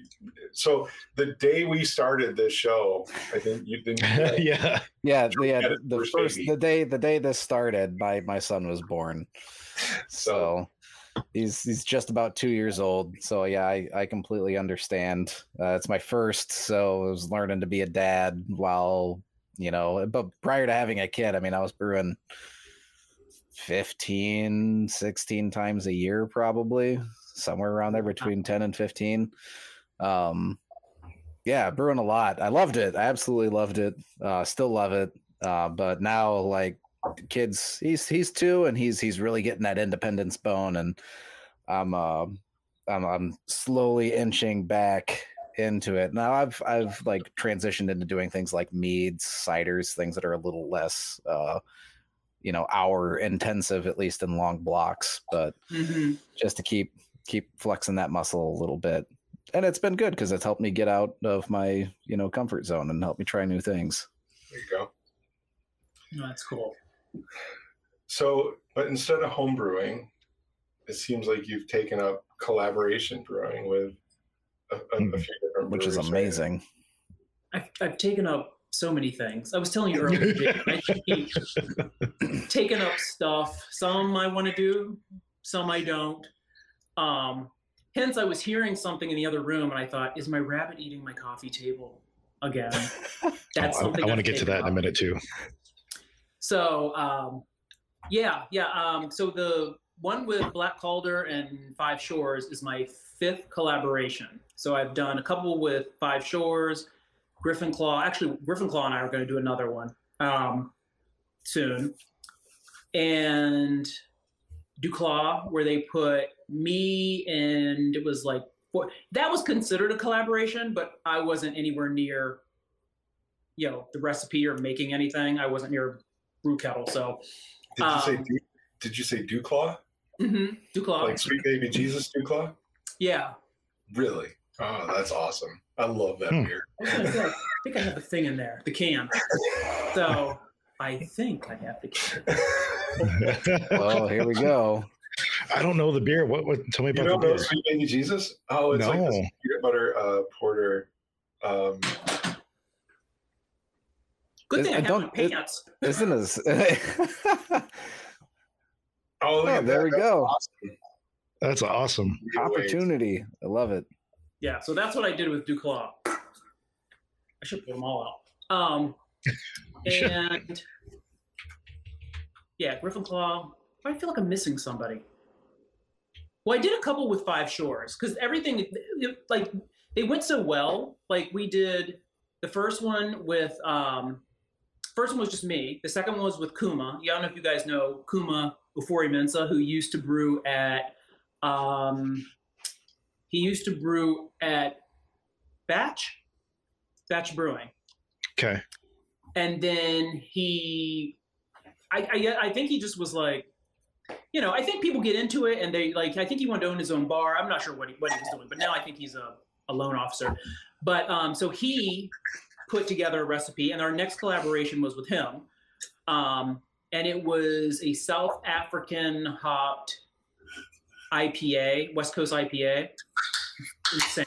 So the day we started this show, I think you didn't. yeah. Yeah. Yeah. The, the first, first the day the day this started, my my son was born. So. he's he's just about two years old so yeah i i completely understand uh, it's my first so i was learning to be a dad while you know but prior to having a kid i mean i was brewing 15 16 times a year probably somewhere around there between 10 and 15 um yeah brewing a lot. I loved it. I absolutely loved it. Uh still love it. Uh but now like kids he's he's two and he's he's really getting that independence bone and i'm uh i'm, I'm slowly inching back into it. Now I've I've like transitioned into doing things like meads, ciders, things that are a little less uh you know, hour intensive at least in long blocks, but mm-hmm. just to keep keep flexing that muscle a little bit. And it's been good because it's helped me get out of my, you know, comfort zone and help me try new things. There you go. No, that's cool. So, but instead of home brewing, it seems like you've taken up collaboration brewing with a, a, a hmm. few different which is amazing. I've, I've taken up so many things. I was telling you earlier, I keep taking up stuff. Some I want to do, some I don't. Um, hence, I was hearing something in the other room, and I thought, "Is my rabbit eating my coffee table again?" That's oh, something I, I want to get to that up. in a minute too. So, um, yeah, yeah. Um, so the one with Black Calder and Five Shores is my fifth collaboration. So I've done a couple with Five Shores, Griffin Claw. Actually, Griffin Claw and I are going to do another one um, soon. And Duclaw, where they put me and it was like four, that was considered a collaboration, but I wasn't anywhere near, you know, the recipe or making anything. I wasn't near brew kettle. So, did you um, say did you say Duclaw? Mm-hmm. Duclaw, like sweet baby Jesus Duclaw. Yeah. Really? Oh, that's awesome. I love that hmm. beer. I think I have the thing in there, the can. So I think I have the can. well, here we go. I don't know the beer. What? what tell me about you don't the beer. Sweet Baby Jesus? Oh, it's no. like this peanut butter uh, porter. Um, Good thing I, I have my pants. Isn't this? oh, oh there we go. Awesome. That's awesome. Opportunity. I love it. Yeah, so that's what I did with Duclaw. I should put them all out. Um, and yeah, Griffin Claw. I feel like I'm missing somebody. Well, I did a couple with Five Shores because everything, like, they went so well. Like, we did the first one with, um, first one was just me. The second one was with Kuma. Yeah, I don't know if you guys know Kuma Ufori Mensa, who used to brew at um, He used to brew at Batch, Batch Brewing, Okay. and then he, I, I, I think he just was like, you know, I think people get into it and they like. I think he wanted to own his own bar. I'm not sure what he, what he was doing, but now I think he's a, a loan officer. But um, so he put together a recipe, and our next collaboration was with him, um, and it was a South African hopped IPA, West Coast IPA. Insane.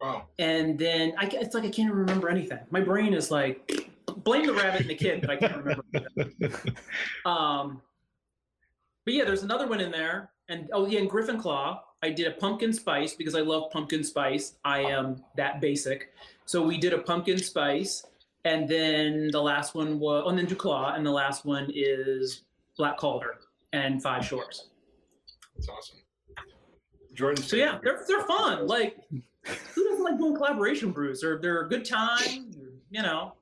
Wow. And then I, it's like I can't even remember anything. My brain is like, blame the rabbit and the kid, but I can't remember. um, but yeah, there's another one in there, and oh yeah, and Griffin Claw. I did a pumpkin spice because I love pumpkin spice. I am that basic. So we did a pumpkin spice, and then the last one was, oh, and then Duclaw, and the last one is Black Calder and Five Shores. That's awesome. Jordan. So yeah, they're they're fun. Like, who doesn't like doing collaboration brews? They're they're a good time. You know,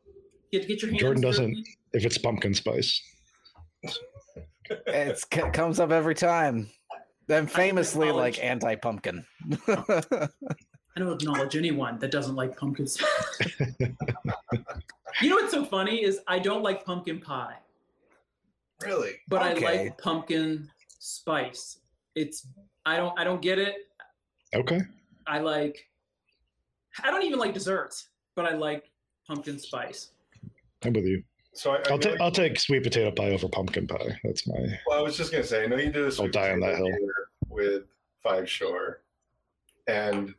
get get your hands. Jordan doesn't. dirty. If it's pumpkin spice. It's, it comes up every time. Then famously like anti pumpkin. I don't acknowledge anyone that doesn't like pumpkin spice. you know what's so funny is I don't like pumpkin pie, really. but I like pumpkin spice. It's I don't I don't get it. Okay. I like I don't even like desserts, but I like pumpkin spice. I'm with you. So I, I I'll know take I'll take sweet potato pie over pumpkin pie. That's my Well, I was just gonna say, I know you did a sweet die on that hill. with Five Shore, and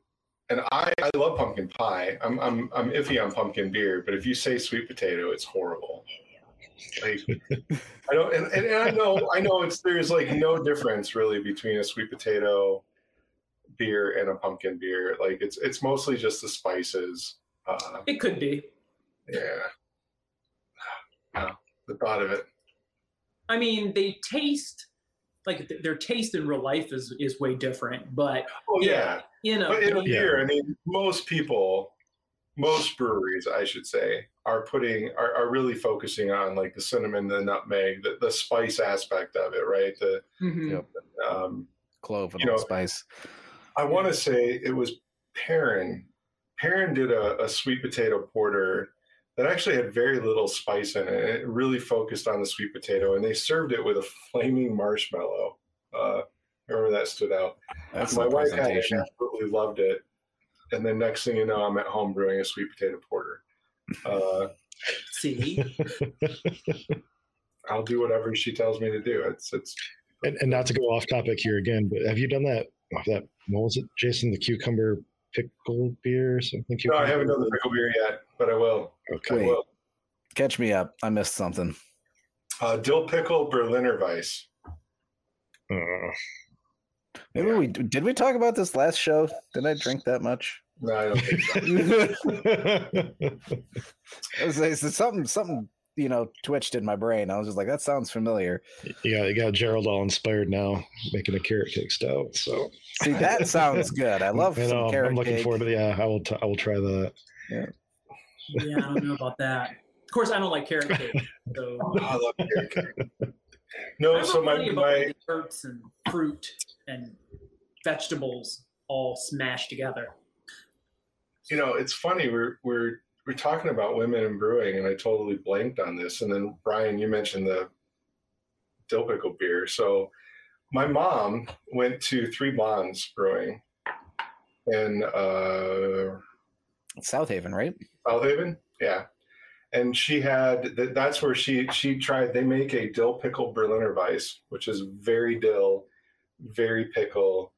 and I, I love pumpkin pie. I'm I'm I'm iffy on pumpkin beer, but if you say sweet potato, it's horrible. Like I don't, and, and, and I know I know it's there's like no difference really between a sweet potato beer and a pumpkin beer. Like it's it's mostly just the spices. Uh, It could be. yeah. No, the thought of it. I mean, they taste like th- their taste in real life is is way different, but Oh Yeah. yeah. you know, But in a I mean, Yeah. beer, I mean, most people, most breweries, I should say, are putting are, are really focusing on like the cinnamon, the nutmeg, the, the spice aspect of it, right? The mhm. Yep. um, Clove and You know, spice. I want to say it was Perrin. Perrin did a, a sweet potato porter that actually had very little spice in it. It really focused on the sweet potato, and they served it with a flaming marshmallow. Uh, I remember that stood out. That's My my wife had it presentation. and absolutely loved it. And then next thing you know, I'm at home brewing a sweet potato porter. Uh, see, I'll do whatever she tells me to do. It's it's and, and not to go off topic here again, but have you done that that what was it, Jason, the cucumber pickle beer or something? no, I haven't done the pickle beer yet, but I will. Okay. I will. Catch me up. I missed something. Uh, dill pickle Berliner Weiss. Uh, Maybe Yeah. we did we talk about this last show? Did I drink that much? No, I don't think so. It was, it's something something you know twitched in my brain. I was just like, that sounds familiar. you got you got Gerald all inspired now, making a carrot cake stout. So See, that sounds good. I love I some um, know, carrot I'm looking cake. forward to yeah. Uh, I will t- I will try that. yeah, I don't know about that. Of course, I don't like carrot cake. So I love carrot cake. I No, so my, plenty my desserts and fruit and vegetables all smashed together. You know, it's funny. We're we're we're talking about women in brewing, and I totally blanked on this. And then Brian, you mentioned the dill pickle beer. So my mom went to Three Bonds Brewing in uh, South Haven, right? South Haven. Yeah. And she had that, that's where she she tried they make a dill pickle Berliner Weiss, which is very dill, very pickle,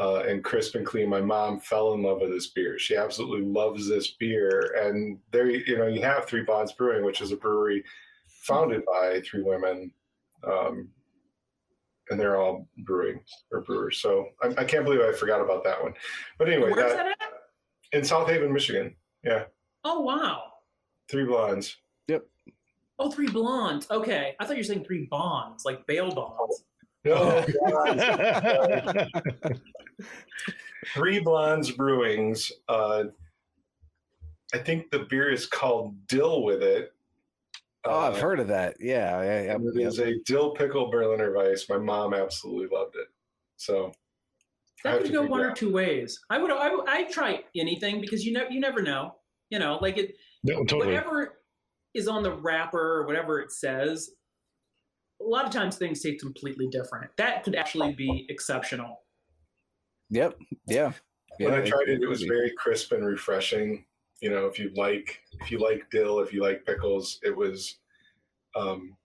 uh, and crisp and clean. My mom fell in love with this beer. She absolutely loves this beer. And there you know, you have Three Bonds Brewing, which is a brewery founded by three women. Um, and they're all brewing or brewers. So I, I can't believe I forgot about that one. But anyway, Where's that, that at? in South Haven, Michigan. Yeah. Oh wow. Three blondes. Yep. Oh, three blondes. Okay, I thought you were saying three bonds, like bail bonds. No, Three Blondes Brewings. Uh, I think the beer is called Dill with it. Oh, I've Uh, heard of that. Yeah, yeah, yeah. and It yeah. is a dill pickle Berliner Weiss. My mom absolutely loved it. So that could go one that. or two ways. I would I would I try anything because you know you never know. You know, like it no, totally. whatever is on the wrapper or whatever it says. A lot of times things taste completely different. That could actually be exceptional. Yep. Yeah. When I tried it, it was very crisp and refreshing. You know, if you like if you like dill, if you like pickles, it was um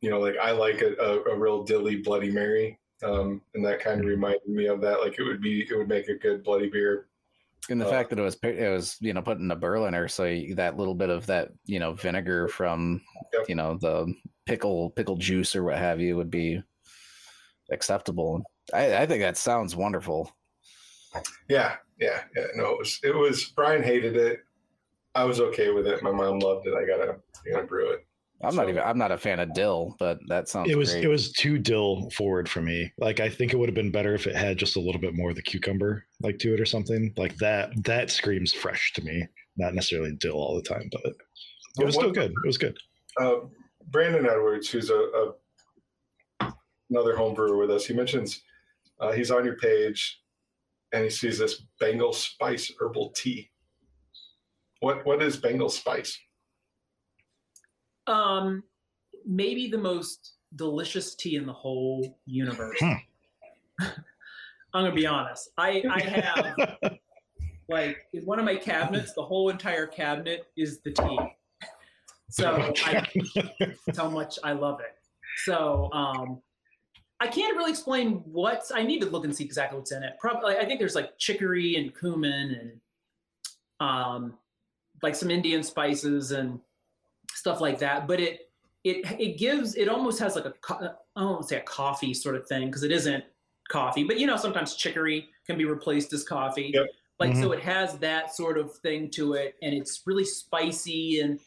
you know, like I like a, a, a real dilly Bloody Mary. Um, and that kind of reminded me of that. Like it would be, it would make a good bloody beer. And the uh, fact that it was, it was, you know, put in a Berliner, so that little bit of that, you know, vinegar from, yep. you know, the pickle, pickle juice or what have you would be acceptable. I, I think that sounds wonderful. Yeah, yeah, yeah. No, it was, it was. Brian hated it. I was okay with it. My mom loved it. I gotta, I gotta brew it. I'm so, not even. I'm not a fan of dill, but that sounds. It was. Great. It was too dill forward for me. Like I think it would have been better if it had just a little bit more of the cucumber like to it or something like that. That screams fresh to me. Not necessarily dill all the time, but it was still good. It was good. Uh, Brandon Edwards, who's a, a another home brewer with us, he mentions uh, he's on your page, and he sees this Bengal Spice herbal tea. What what is Bengal Spice? Um, maybe the most delicious tea in the whole universe. Hmm. I'm gonna be honest. I I have like in one of my cabinets, the whole entire cabinet is the tea. So I, that's how much I love it. So um, I can't really explain what's. I need to look and see exactly what's in it. Probably, I think there's like chicory and cumin and um, like some Indian spices and stuff like that. But it it it gives it almost has like a I don't want to say a coffee sort of thing because it isn't coffee, but you know sometimes chicory can be replaced as coffee. Yep. Like mm-hmm. so it has that sort of thing to it and it's really spicy and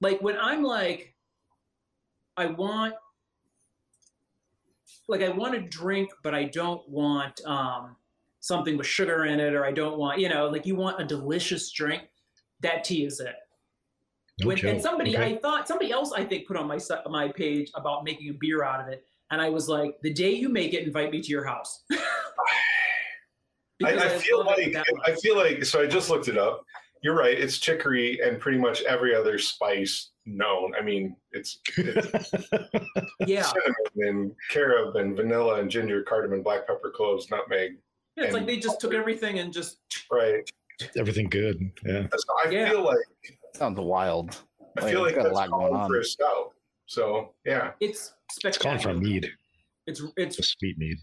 like when I'm like I want like I want to drink but I don't want um something with sugar in it or I don't want, you know, like you want a delicious drink, that tea is it. No when, and somebody, okay. I thought somebody else, I think, put on my my page about making a beer out of it, and I was like, the day you make it, invite me to your house. I, I, feel like I feel like so. I just looked it up. You're right. It's chicory and pretty much every other spice known. I mean, it's, it's yeah, cinnamon and carob and vanilla and ginger, cardamom, black pepper, cloves, nutmeg. Yeah, it's like they just took everything and just right. Everything good. Yeah. So I yeah. feel like Sounds wild. I feel like, like that's a lot going on for a stout. So yeah, it's spectacular. It's calling for a mead. It's it's a sweet mead.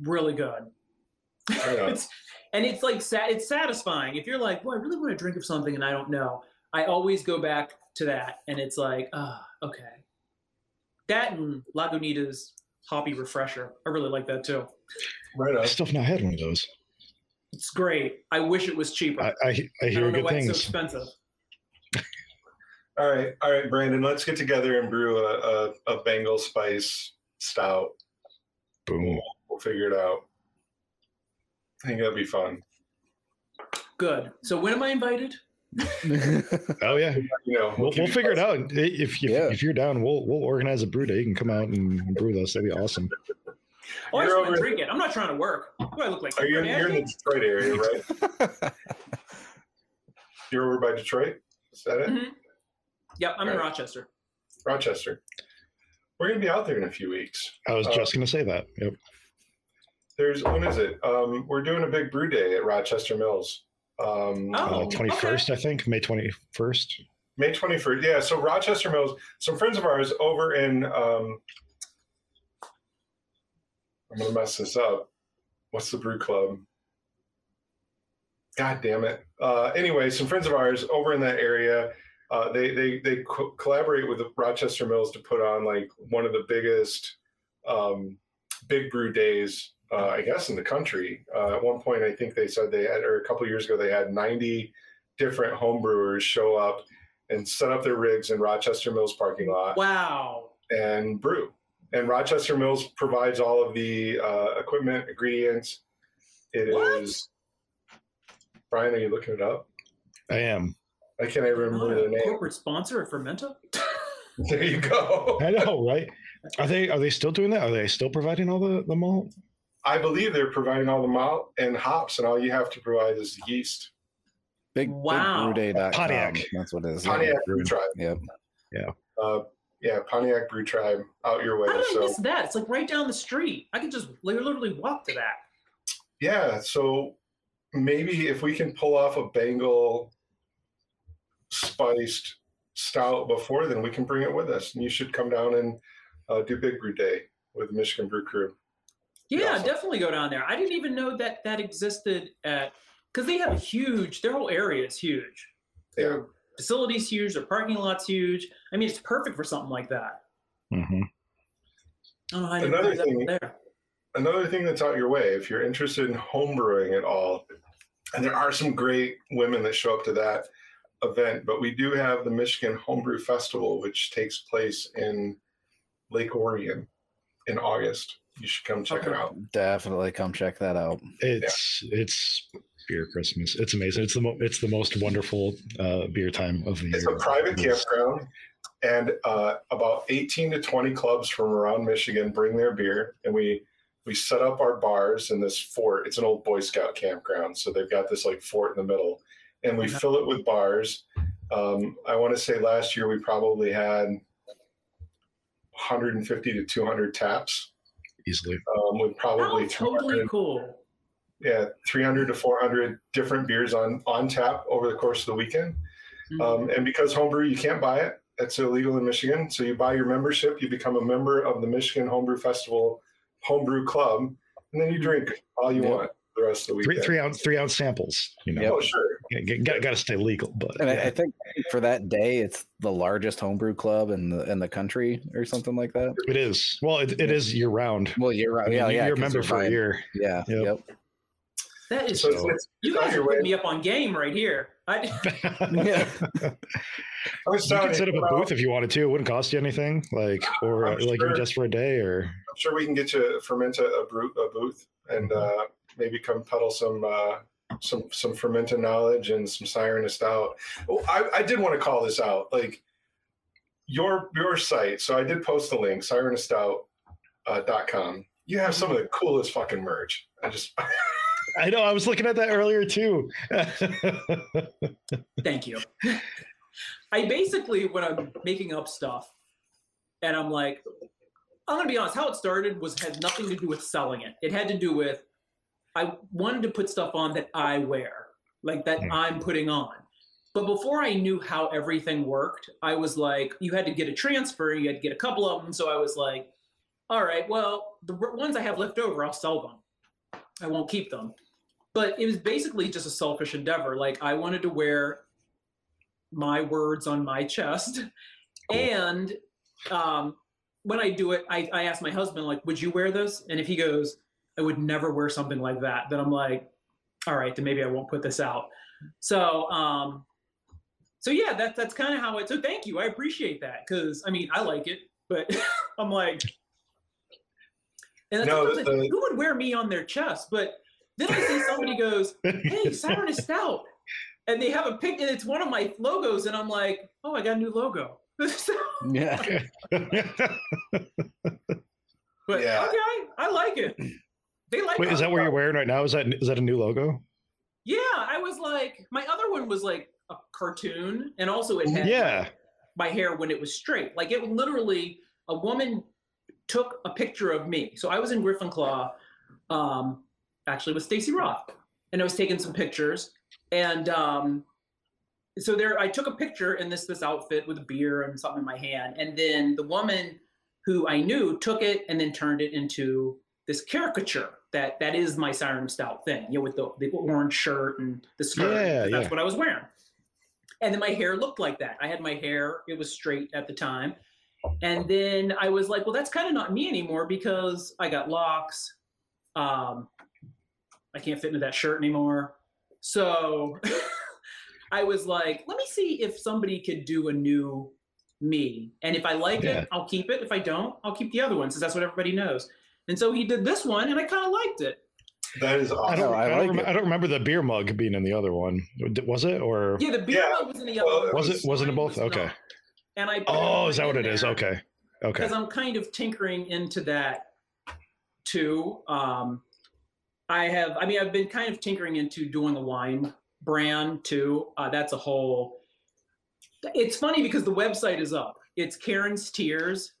Really good. it's, and it's like it's satisfying if you're like, well, I really want to drink of something and I don't know. I always go back to that, and it's like, ah, oh, okay. That and Lagunitas hoppy refresher. I really like that too. Right. I still have not had one of those. It's great. I wish it was cheaper. I, I, I hear I good things. It's so expensive. All right, all right, Brandon. Let's get together and brew a, a, a Bengal spice stout. Boom. We'll figure it out. I think that'd be fun. Good. So when am I invited? oh yeah, you know, we'll, we'll, we'll figure it out. If if, yeah. if, you're down, we'll we'll organize a brew day. You can come out and brew with us. That'd be awesome. Oh, I just want to drink it. I'm not trying to work. What do I look like? Are you, you're in the Detroit area, right? you're over by Detroit. Is that it? Mm-hmm. Yep, I'm right. in Rochester. Rochester. We're gonna be out there in a few weeks. I was uh, just gonna say that. Yep. There's when is it? Um, we're doing a big brew day at Rochester Mills. Um, oh, twenty uh, first, okay. I think, May twenty first. May twenty first. Yeah. So Rochester Mills. Some friends of ours over in. Um, I'm gonna mess this up. What's the brew club? God damn it. Uh, anyway, some friends of ours over in that area uh, they they they co- collaborate with Rochester Mills to put on like one of the biggest um, big brew days, uh, I guess, in the country. Uh, at one point, I think they said they had, or a couple years ago, they had 90 different homebrewers show up and set up their rigs in Rochester Mills parking lot. Wow! And brew. And Rochester Mills provides all of the uh, equipment, ingredients. It what? is. Brian, are you looking it up? I am. I can't even remember the name. Corporate sponsor of Fermenta. there you go. I know, right? Are they are they still doing that? Are they still providing all the the malt? I believe they're providing all the malt and hops, and all you have to provide is the yeast. Big, Wow. big brewday.com. Pontiac. That's what it is. Pontiac Brew Tribe. Yep. Uh, yeah, Pontiac Brew Tribe out your way. How did I miss that? It's like right down the street. I could just literally walk to that. yeah, so maybe if we can pull off a Bengal spiced stout before, then we can bring it with us. And you should come down and uh, do Big Brew Day with the Michigan Brew Crew. Yeah, Awesome. definitely go down there. I didn't even know that that existed at because they have a huge. Their whole area is huge. Yeah. Their facility's huge. Their parking lot's huge. I mean, it's perfect for something like that. Mm-hmm. Oh, didn't Another thing- there. another thing that's out your way if you're interested in homebrewing at all and there are some great women that show up to that event but we do have the michigan homebrew festival which takes place in lake orion in august you should come check it out Definitely come check that out. It's it's beer Christmas. It's amazing. It's the mo- it's the most wonderful uh, beer time of the it's year. It's a private It is. campground and uh, about 18 to 20 clubs from around michigan bring their beer and we we set up our bars in this fort it's an old boy scout campground so they've got this like fort in the middle and we Okay. fill it with bars um, i want to say last year we probably had 150 to 200 taps easily. um, with probably totally 300 cool. yeah 300 to 400 different beers on on tap over the course of the weekend Mhm. um, and because homebrew, you can't buy it. It's illegal in Michigan. So you buy your membership, you become a member of the Michigan Homebrew Festival Homebrew Club, and then you drink all you Yep. want the rest of the Three weekend. three ounce three ounce samples. You know, Yep. Oh, sure. Got got to stay legal. But And I, yeah. I think for that day, it's the largest homebrew club in the in the country or something like that. it is. Well, it, it is year round. Well, you're I mean, Yeah, you- yeah. you're a 'cause member you're for a year. Yeah. Yep. Yep. That is So so. it's, it's, You guys are your putting me up on game right here. I, Yeah. I was you could set up a well, booth if you wanted to. It wouldn't cost you anything. Like or I'm uh, like sure. just for a day or I'm sure we can get you fermenta a, brew, a booth and uh, maybe come peddle some uh, some some fermenta knowledge and some sirenist stout. Oh, I, I did want to call this out. Like your your site. So I did post the link, sirenestout.com. Uh, dot com. you have some of the coolest fucking merch. I just I know. I was looking at that earlier too. Thank you. I basically, when I'm making up stuff, and I'm like, I'm gonna be honest. How it started was had nothing to do with selling it. It had to do with I wanted to put stuff on that I wear, like that Hmm. I'm putting on. But before I knew how everything worked, I was like, you had to get a transfer. You had to get a couple of them. So I was like, all right, well, the ones I have left over, I'll sell them. I won't keep them. But it was basically just a selfish endeavor. Like I wanted to wear my words on my chest. Cool. And um, when I do it, I, I ask my husband, like, would you wear this? And if he goes, I would never wear something like that, then I'm like, all right, then maybe I won't put this out. So, um, so yeah, that, that's kind of how it, so thank you. I appreciate that. Cause I mean, I like it, but I'm like, and then No, sometimes I think, the- who would wear me on their chest? But then I see somebody goes, hey, Siren is stout. And they have a pic, and it's one of my logos, and I'm like, oh, I got a new logo. So- Yeah. but Yeah. okay, I like it. They like. Wait, is that what you're wearing right now? Is that is that a new logo? Yeah, I was like, my other one was like a cartoon, and also it had Yeah. my hair when it was straight. Like it literally, a woman took a picture of me. So I was in Griffin Claw, um, actually with Stacy Roth, and I was taking some pictures. And um, so there, I took a picture in this this outfit with a beer and something in my hand, and then the woman who I knew took it and then turned it into this caricature that that is my Siren Stout thing, you know, with the, the orange shirt and the skirt. Yeah, that's yeah. what I was wearing. And then my hair looked like that. I had my hair, it was straight at the time. And then I was like, well, that's kind of not me anymore because I got locks. Um, I can't fit into that shirt anymore. So I was like, let me see if somebody could do a new me. And if I like Yeah. it, I'll keep it. If I don't, I'll keep the other one since that's what everybody knows. And so he did this one and I kind of liked it. that is I awesome. don't. No, I I, don't rem- I don't remember the beer mug being in the other one. Was it or Yeah, the beer Yeah, mug was in the other well, one. was it? Wasn't it Mine both? was Okay. not. And I Oh, is that what it in is? there. Okay. Okay. because I'm kind of tinkering into that too. Um, I have. I mean, I've been kind of tinkering into doing a wine brand too. Uh, that's a whole. It's funny because the website is up. It's Karen's Tears,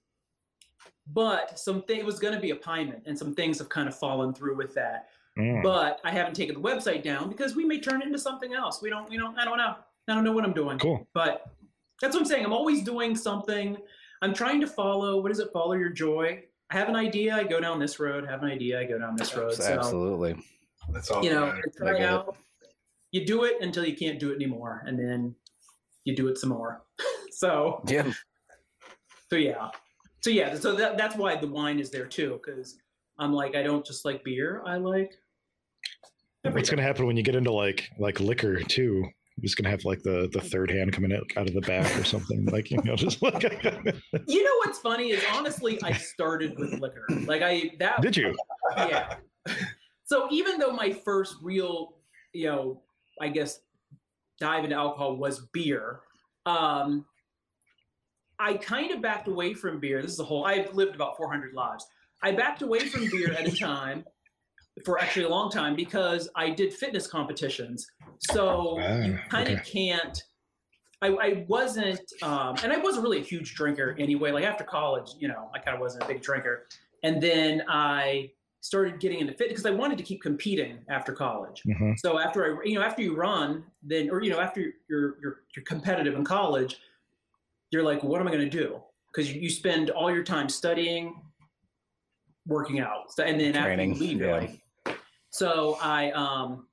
but something it was going to be a Pyment, and some things have kind of fallen through with that. Mm. But I haven't taken the website down because we may turn it into something else. We don't. We don't. I don't know. I don't know what I'm doing. Cool. But that's what I'm saying. I'm always doing something. I'm trying to follow. What is it? Follow your joy. I have an idea. I go down this road. Have an idea. I go down this road. Absolutely. That's all. You know, try out. You do it until you can't do it anymore, and then you do it some more. so yeah. So yeah. So yeah. So that, that's why the wine is there too, because I'm like I don't just like beer. I like. Everything. What's gonna happen when you get into like like liquor too? He's gonna have like the the third hand coming out, out of the back or something. like you know, just like you know what's funny is honestly, I started with liquor. Like I that did you? Yeah. So even though my first real, you know, I guess dive into alcohol was beer, um, I kind of backed away from beer. This is a whole. I've lived about 400 lives. I backed away from beer at a time for actually a long time because I did fitness competitions. So you kind of okay. can't. I, I wasn't, um, and I wasn't really a huge drinker anyway. Like after college, you know, I kind of wasn't a big drinker, and then I started getting into fit because I wanted to keep competing after college. Mm-hmm. So after I, you know, after you run, then or you know, after you're you're you're competitive in college, you're like, what am I going to do? Because you, you spend all your time studying, working out, and then Training, after you leave, yeah. So I um,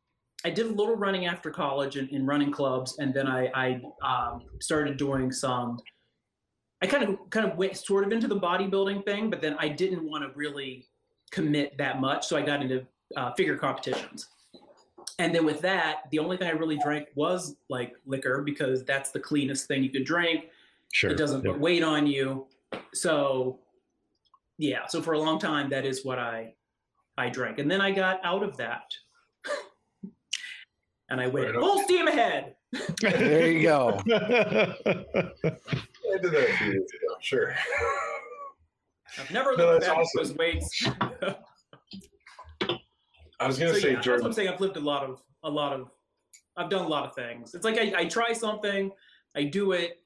I did a little running after college in, in running clubs, and then I, I um, started doing some. I kind of kind of went sort of into the bodybuilding thing, but then I didn't want to really commit that much, so I got into uh, figure competitions. And then with that, the only thing I really drank was like liquor because that's the cleanest thing you could drink. Sure. It doesn't yep. put weight on you. So yeah, so for a long time that is what I I drank. And then I got out of that. and I went right full steam ahead. there you go. I did that a few years ago, sure. I've never no, looked back awesome. those weights. I was gonna so, say, yeah, Jordan. I'm saying I've lived a lot of a lot of I've done a lot of things. It's like I, I try something, I do it,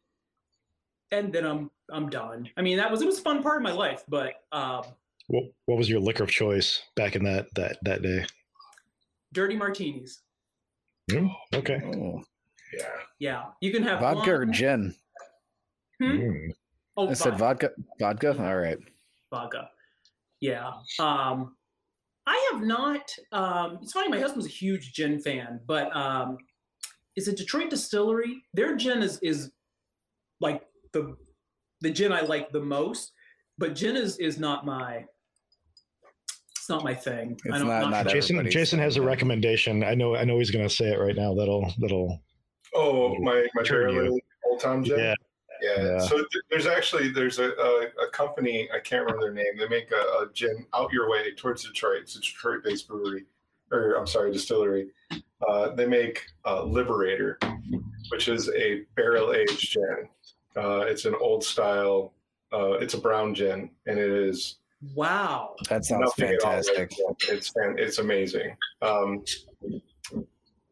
and then I'm I'm done. I mean, that was it was a fun part of my life, but um, what What was your liquor of choice back in that that that day? Dirty martinis. Mm, okay. Oh, yeah. Yeah, you can have vodka one. or gin. Hmm? Mm. Oh, I said vodka. Vodka. All right. Vodka. Yeah. Um, I have not. Um, it's funny. My husband's a huge gin fan, but um, is it Detroit Distillery? Their gin is is like the the gin I like the most, but gin is is not my it's not my thing. It's not, not Jason. Jason has a recommendation. I know. I know he's going to say it right now. That'll. That'll. Oh, my my Old Tom Gin. Yeah. yeah. Yeah. So th- there's actually there's a, a, a, company I can't remember their name. They make a, a gin out your way towards Detroit. It's a Detroit-based brewery, or I'm sorry, distillery. Uh, they make uh, Liberator, which is a barrel aged gin. Uh, it's an old style. Uh, it's a brown gin, and it is Wow, that sounds fantastic. It's it's amazing. Um,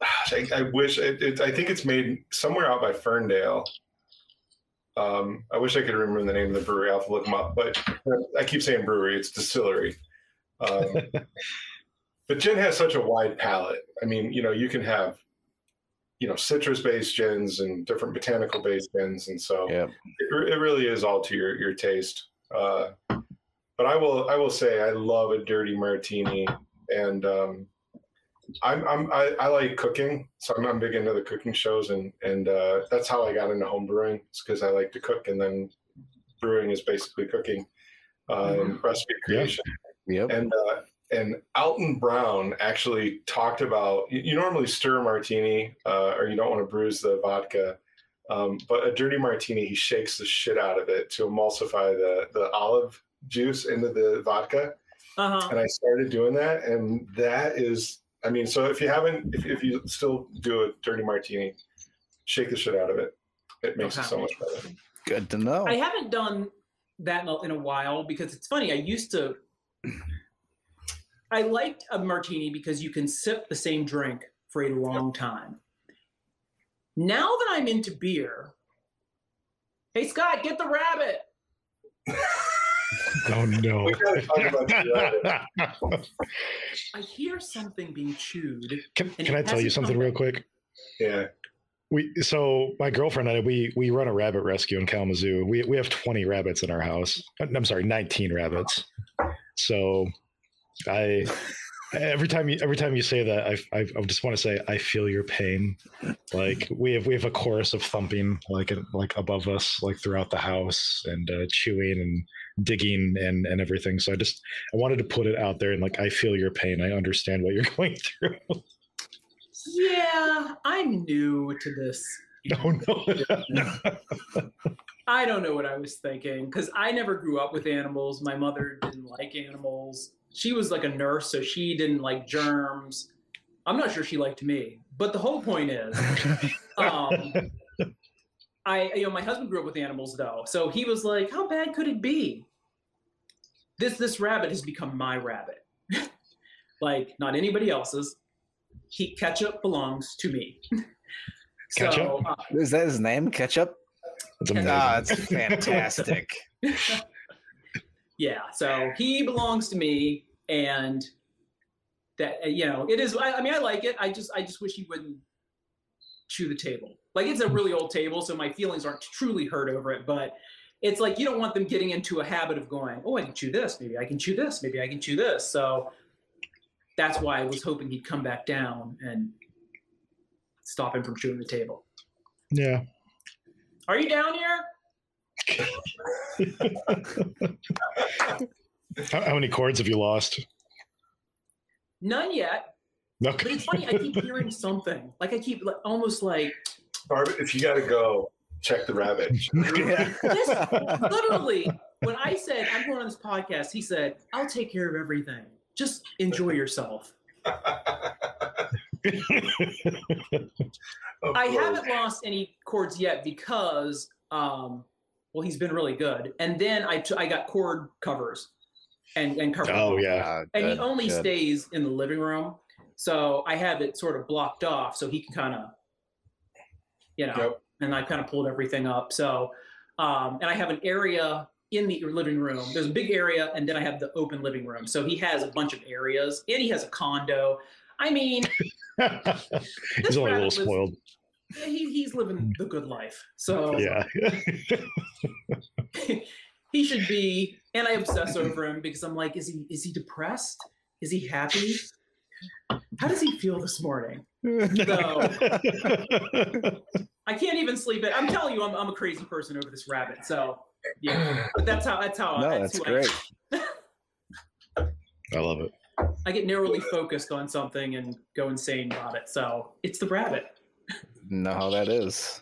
I, I, wish it, it, I think it's made somewhere out by Ferndale. Um, I wish I could remember the name of the brewery. I'll have to look them up. But I keep saying brewery; it's distillery. Um, but gin has such a wide palette. I mean, you know, you can have you know citrus-based gins and different botanical-based gins, and so it, it really is all to your your taste. Uh, but I will I will say I love a dirty martini, and um, I'm, I'm I, I, like cooking, so I'm, I'm, big into the cooking shows, and and uh, that's how I got into home brewing. It's because I like to cook, and then brewing is basically cooking, uh, mm-hmm. recipe creation. Yep. And uh, and Alton Brown actually talked about you, you normally stir a martini, uh, or you don't want to bruise the vodka. Um, but a dirty martini, he shakes the shit out of it to emulsify the the olive juice into the vodka. Uh-huh. And I started doing that. And that is, I mean, so if you haven't, if, if you still do a dirty martini, shake the shit out of it. It makes okay. it so much better. Good to know. I haven't done that in a while because it's funny. I used to, I liked a martini because you can sip the same drink for a long time. Now that I'm into beer, hey Scott, get the rabbit. oh no! I hear something being chewed. Can, can I tell you something real quick? Yeah. We so my girlfriend and I we we run a rabbit rescue in Kalamazoo. We we have twenty rabbits in our house. Uh, I'm sorry, nineteen rabbits. So I every time you every time you say that I, I, I just want to say I feel your pain. Like we have we have a chorus of thumping like like above us like throughout the house and uh, chewing and digging and and everything. So I just I wanted to put it out there and like I feel your pain. I understand what you're going through. Yeah, I'm new to this. No, no. I don't know what I was thinking because I never grew up with animals. My mother didn't like animals she was like a nurse, so she didn't like germs. I'm not sure she liked me, but the whole point is, um, I you know my husband grew up with animals though, so he was like, "How bad could it be?" This this rabbit has become my rabbit, like not anybody else's. He ketchup belongs to me. Ketchup? So, uh, is that his name? Ketchup. That's amazing. Ah, it's fantastic. Yeah so he belongs to me and that uh, you know it is I, I, mean i like it. I just i just wish he wouldn't chew the table. Like it's a really old table so my feelings aren't truly hurt over it but it's like you don't want them getting into a habit of going oh i can chew this. Maybe i can chew this. Maybe i can chew this. So that's why i was hoping he'd come back down and stop him from chewing the table. Yeah. Are you down here how, how, many cords have you lost? None yet. Okay. But it's funny. I keep hearing something. Like I keep like, almost like. Barb, if you got to go, check the rabbit. this, literally, when I said I'm going on this podcast, he said, "I'll take care of everything. Just enjoy yourself." I haven't lost any cords yet because um, well, he's been really good. And then I, t- I got cord covers and, and cover. Oh, yeah. And good, he only good. stays in the living room. So I have it sort of blocked off so he can kind of, you know, yep. and I kind of pulled everything up. So, um, and I have an area in the living room. There's a big area, and then I have the open living room. So he has a bunch of areas, and he has a condo. I mean, he's only a little spoiled he, he's living the good life. So yeah, he should be. And I obsess over him because I'm like, is he is he depressed? Is he happy? How does he feel this morning? So I can't even sleep. It. I'm telling you, I'm, I'm a crazy person over this rabbit. So yeah, but that's how that's how. No, that's, that's great. I, I love it. I get narrowly focused on something and go insane about it. So it's the rabbit know how that is.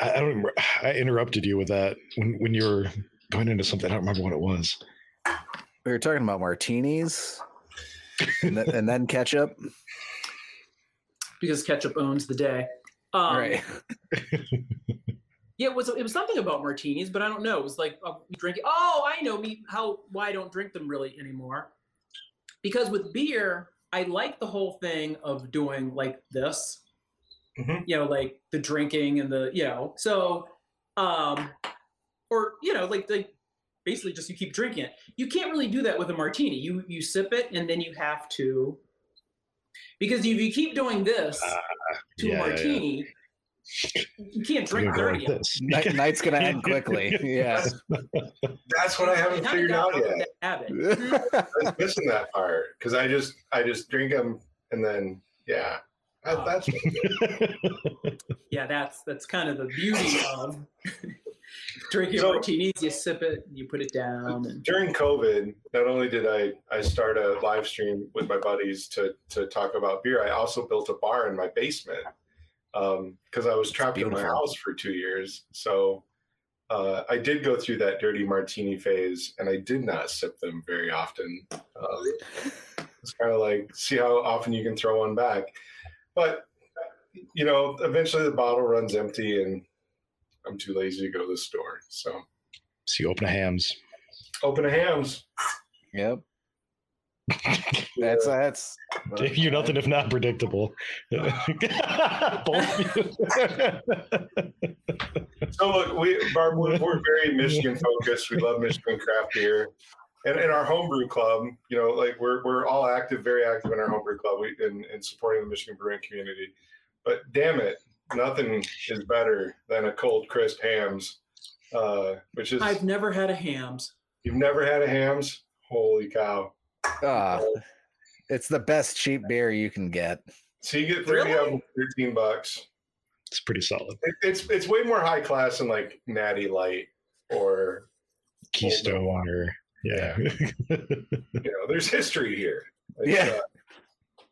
I don't remember. I interrupted you with that when when you were going into something. I don't remember what it was. We were talking about martinis, and, th- and then ketchup. Because ketchup owns the day. Um, right. yeah, it was it was something about martinis, but I don't know. It was like uh, drinking. Oh, I know me how why I don't drink them really anymore. Because with beer, I like the whole thing of doing like this mm-hmm. you know, like the drinking and the, you know, so, um, or, you know, like, like basically just you keep drinking it. You can't really do that with a martini. You, you sip it and then you have to, because if you keep doing this uh, to yeah, a martini, yeah. You can't drink dirty. Like Night, night's gonna end quickly. Yeah, that's what I haven't figured out yet. I was missing that part because I just I just drink them and then yeah, that, that's yeah, that's that's kind of the beauty of drinking so, martinis. You sip it, you put it down. And... During COVID, not only did I I start a live stream with my buddies to to talk about beer, I also built a bar in my basement because um, I was trapped in my house for two years. So uh, I did go through that dirty martini phase, and I did not sip them very often. Um, it's kind of like see how often you can throw one back. But you know, eventually the bottle runs empty, and I'm too lazy to go to the store. So, so you open a Hamm's. Open a Hamm's. Yep. That's that's. You're nothing if not predictable. Both so look, we Barb, we're, we're very Michigan focused. We love Michigan craft beer, and in our homebrew club, you know, like we're we're all active, very active in our homebrew club, we in, in supporting the Michigan brewing community. But damn it, nothing is better than a cold crisp Hamm's, uh, which is I've never had a Hamm's. You've never had a Hamm's? Holy cow! Ah, it's the best cheap beer you can get. So you get thirty Really? of them, for thirteen bucks. it's pretty solid. It, it's it's way more high class than like Natty Light or Keystone or yeah. you know. There's history here. It's, Yeah. uh,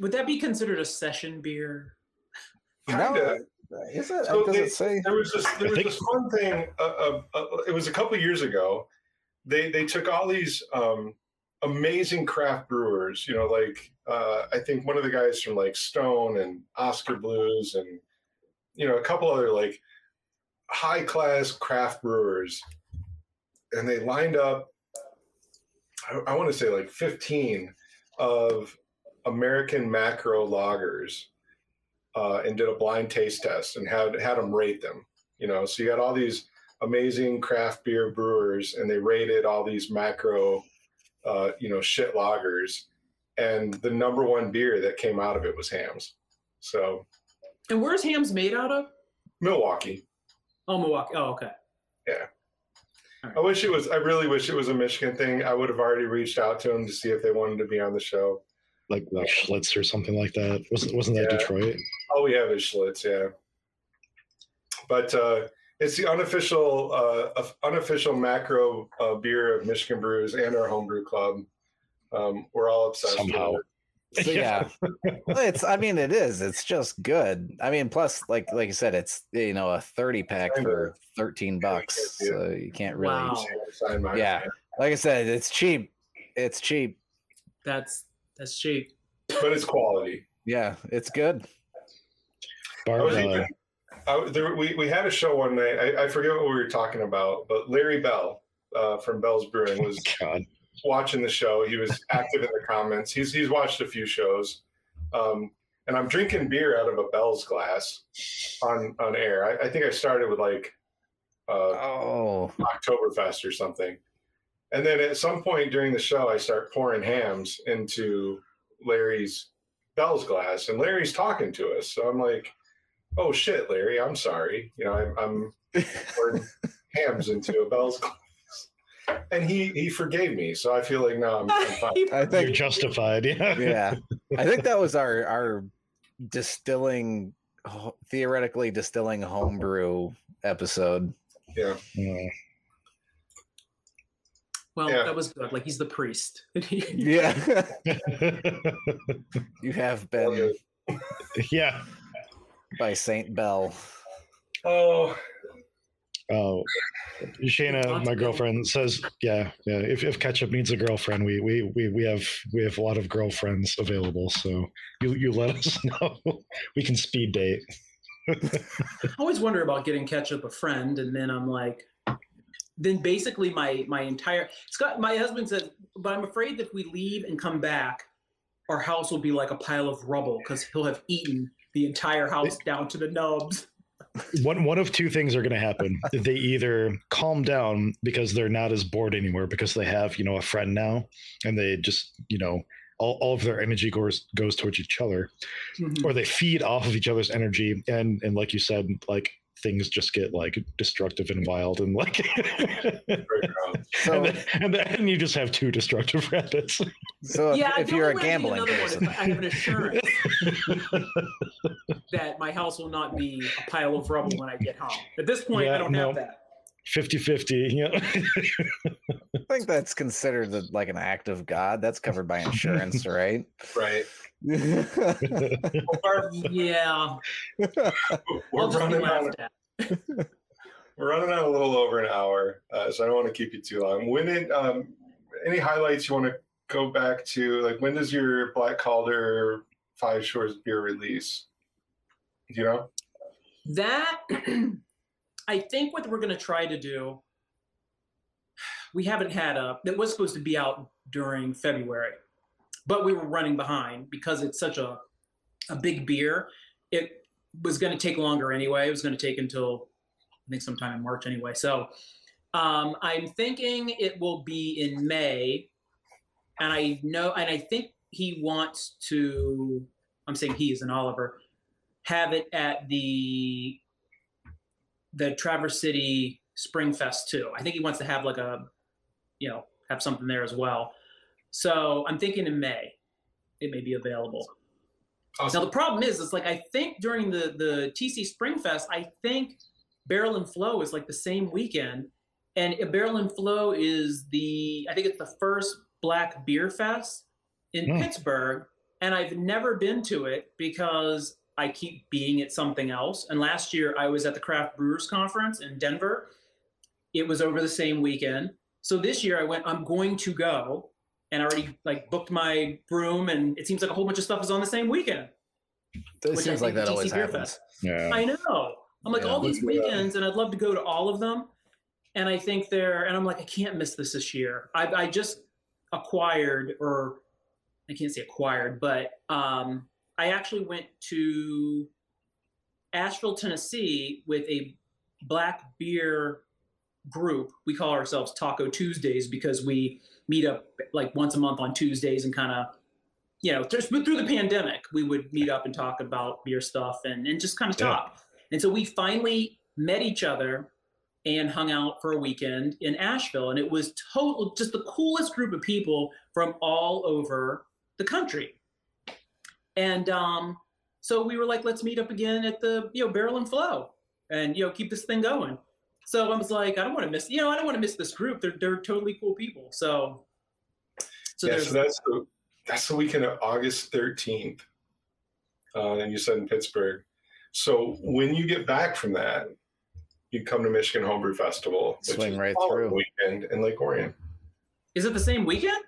Would that be considered a session beer? kinda. is it? So does they- it say? There was this there was think- this fun thing. Uh, uh, uh, it was a couple years ago. They they took all these um, amazing craft brewers. You know, like uh, I think one of the guys from like Stone and Oskar Blues, and you know a couple other like high class craft brewers, and they lined up. I, I want to say like fifteen of American macro lagers uh, and did a blind taste test and had had them rate them. You know, so you got all these amazing craft beer brewers, and they rated all these macro, uh, you know, shit lagers, and the number one beer that came out of it was Hamm's. So And where's Hamm's made out of? Milwaukee. Oh, Milwaukee. Oh, okay. I wish it was. I really wish it was a Michigan thing. I would have already reached out to them to see if they wanted to be on the show. like like Schlitz or something like that. Wasn't wasn't that Yeah. Detroit? All we have is Schlitz, yeah. But uh, it's the unofficial, uh, unofficial macro uh, beer of Michigan Brews and our homebrew club. Um, we're all obsessed Somehow. with it. So, yeah, Well, it's. I mean, it is. It's just good. I mean, plus, like like you said, it's you know a thirty pack for thirteen bucks. So you can't really. Wow. Yeah. Like I said, it's cheap. It's cheap. That's that's cheap. but it's quality. Yeah, it's good. I Barb, was uh, even, I, there, we, we had a show one night. I, I forget what we were talking about, but Larry Bell uh, from Bell's Brewing was God, watching the show. He was active in the comments. He's he's watched a few shows, um, and I'm drinking beer out of a Bell's glass on on air. I, I think I started with like uh, Oh, Oktoberfest or something, and then at some point during the show, I start pouring Hamm's into Larry's Bell's glass, and Larry's talking to us. So I'm like, "Oh shit, Larry, I'm sorry. You know, I'm, I'm pouring Hamm's into a Bell's glass." And he he forgave me, so I feel like no I'm, I'm fine. I you're justified. Yeah. Yeah, I think that was our our distilling, theoretically distilling homebrew episode. Yeah. Uh, Well, Yeah. that was good. Like he's the priest. Yeah, you have been yeah. by Saint Bell. Oh, Oh, Shayna, my girlfriend says, yeah, yeah. If, if ketchup needs a girlfriend, we, we we we have we have a lot of girlfriends available. So you you let us know. we can speed date. I always wonder about getting ketchup a friend, and then I'm like, then basically my my entire Scott, my husband says, but I'm afraid that if we leave and come back, our house will be like a pile of rubble because he'll have eaten the entire house down to the nubs. One one of two things are going to happen. they either calm down because they're not as bored anymore because they have you know a friend now, and they just you know all, all of their energy goes goes towards each other, Mhm. or they feed off of each other's energy, and and like you said, like things just get like destructive and wild and like. So, and, then, and then you just have two destructive rabbits so if, yeah, if you're a only way I need gambling another one person, I have an assurance that my house will not be a pile of rubble when I get home. At this point, Yeah, I don't no. have that. 50-50 you know? I think that's considered the, like an act of God. That's covered by insurance, right? Right. Well, Barb, Yeah, we're I'll running out. laughed. We're running out a little over an hour, uh, so I don't want to keep you too long. When it, um, any highlights you want to go back to? Like, when does your Black Calder Five Shores beer release? Do you know? That I think what we're going to try to do. we haven't had a that was supposed to be out during February, but we were running behind because it's such a a big beer. It was going to take longer anyway. It was going to take until I think sometime in March anyway. So um, I'm thinking it will be in May, and I know, and I think he wants to. I'm saying he is an Oliver. Have it at the the Traverse City Spring Fest too. I think he wants to have like a, you know, have something there as well. So I'm thinking in May, it may be available. Awesome. Now the problem is, it's like I think during the the TC Spring Fest, I think Barrel and Flow is like the same weekend, and Barrel and Flow is the I think it's the first Black Beer Fest in mm. Pittsburgh, and I've never been to it because I keep being at something else. And last year I was at the Craft Brewers Conference in Denver. It was over the same weekend. So this year I went, I'm going to go and I already like booked my room and it seems like a whole bunch of stuff is on the same weekend. It seems like that DC always Beer happens. Fest. Yeah. I know. I'm like yeah, all these weekends and I'd love to go to all of them. And I think they're, and I'm like, I can't miss this this year. I, I just acquired or I can't say acquired, but um, I actually went to Asheville, Tennessee with a black beer group. We call ourselves Taco Tuesdays because we meet up like once a month on Tuesdays and kind of, you know, just through the pandemic, we would meet up and talk about beer stuff and, and just kind of talk. Yeah. And so we finally met each other and hung out for a weekend in Asheville. And it was total, just the coolest group of people from all over the country. And um, so we were like, let's meet up again at the you know Barrel and Flow, and you know keep this thing going. So I was like, I don't want to miss, you know, I don't want to miss this group. They're they're totally cool people. So, so, yeah, so that's the that's the weekend of August thirteenth, uh, and you said in Pittsburgh. So when you get back from that, you come to Michigan Homebrew Festival, swing right through weekend in Lake Orion. Is it the same weekend?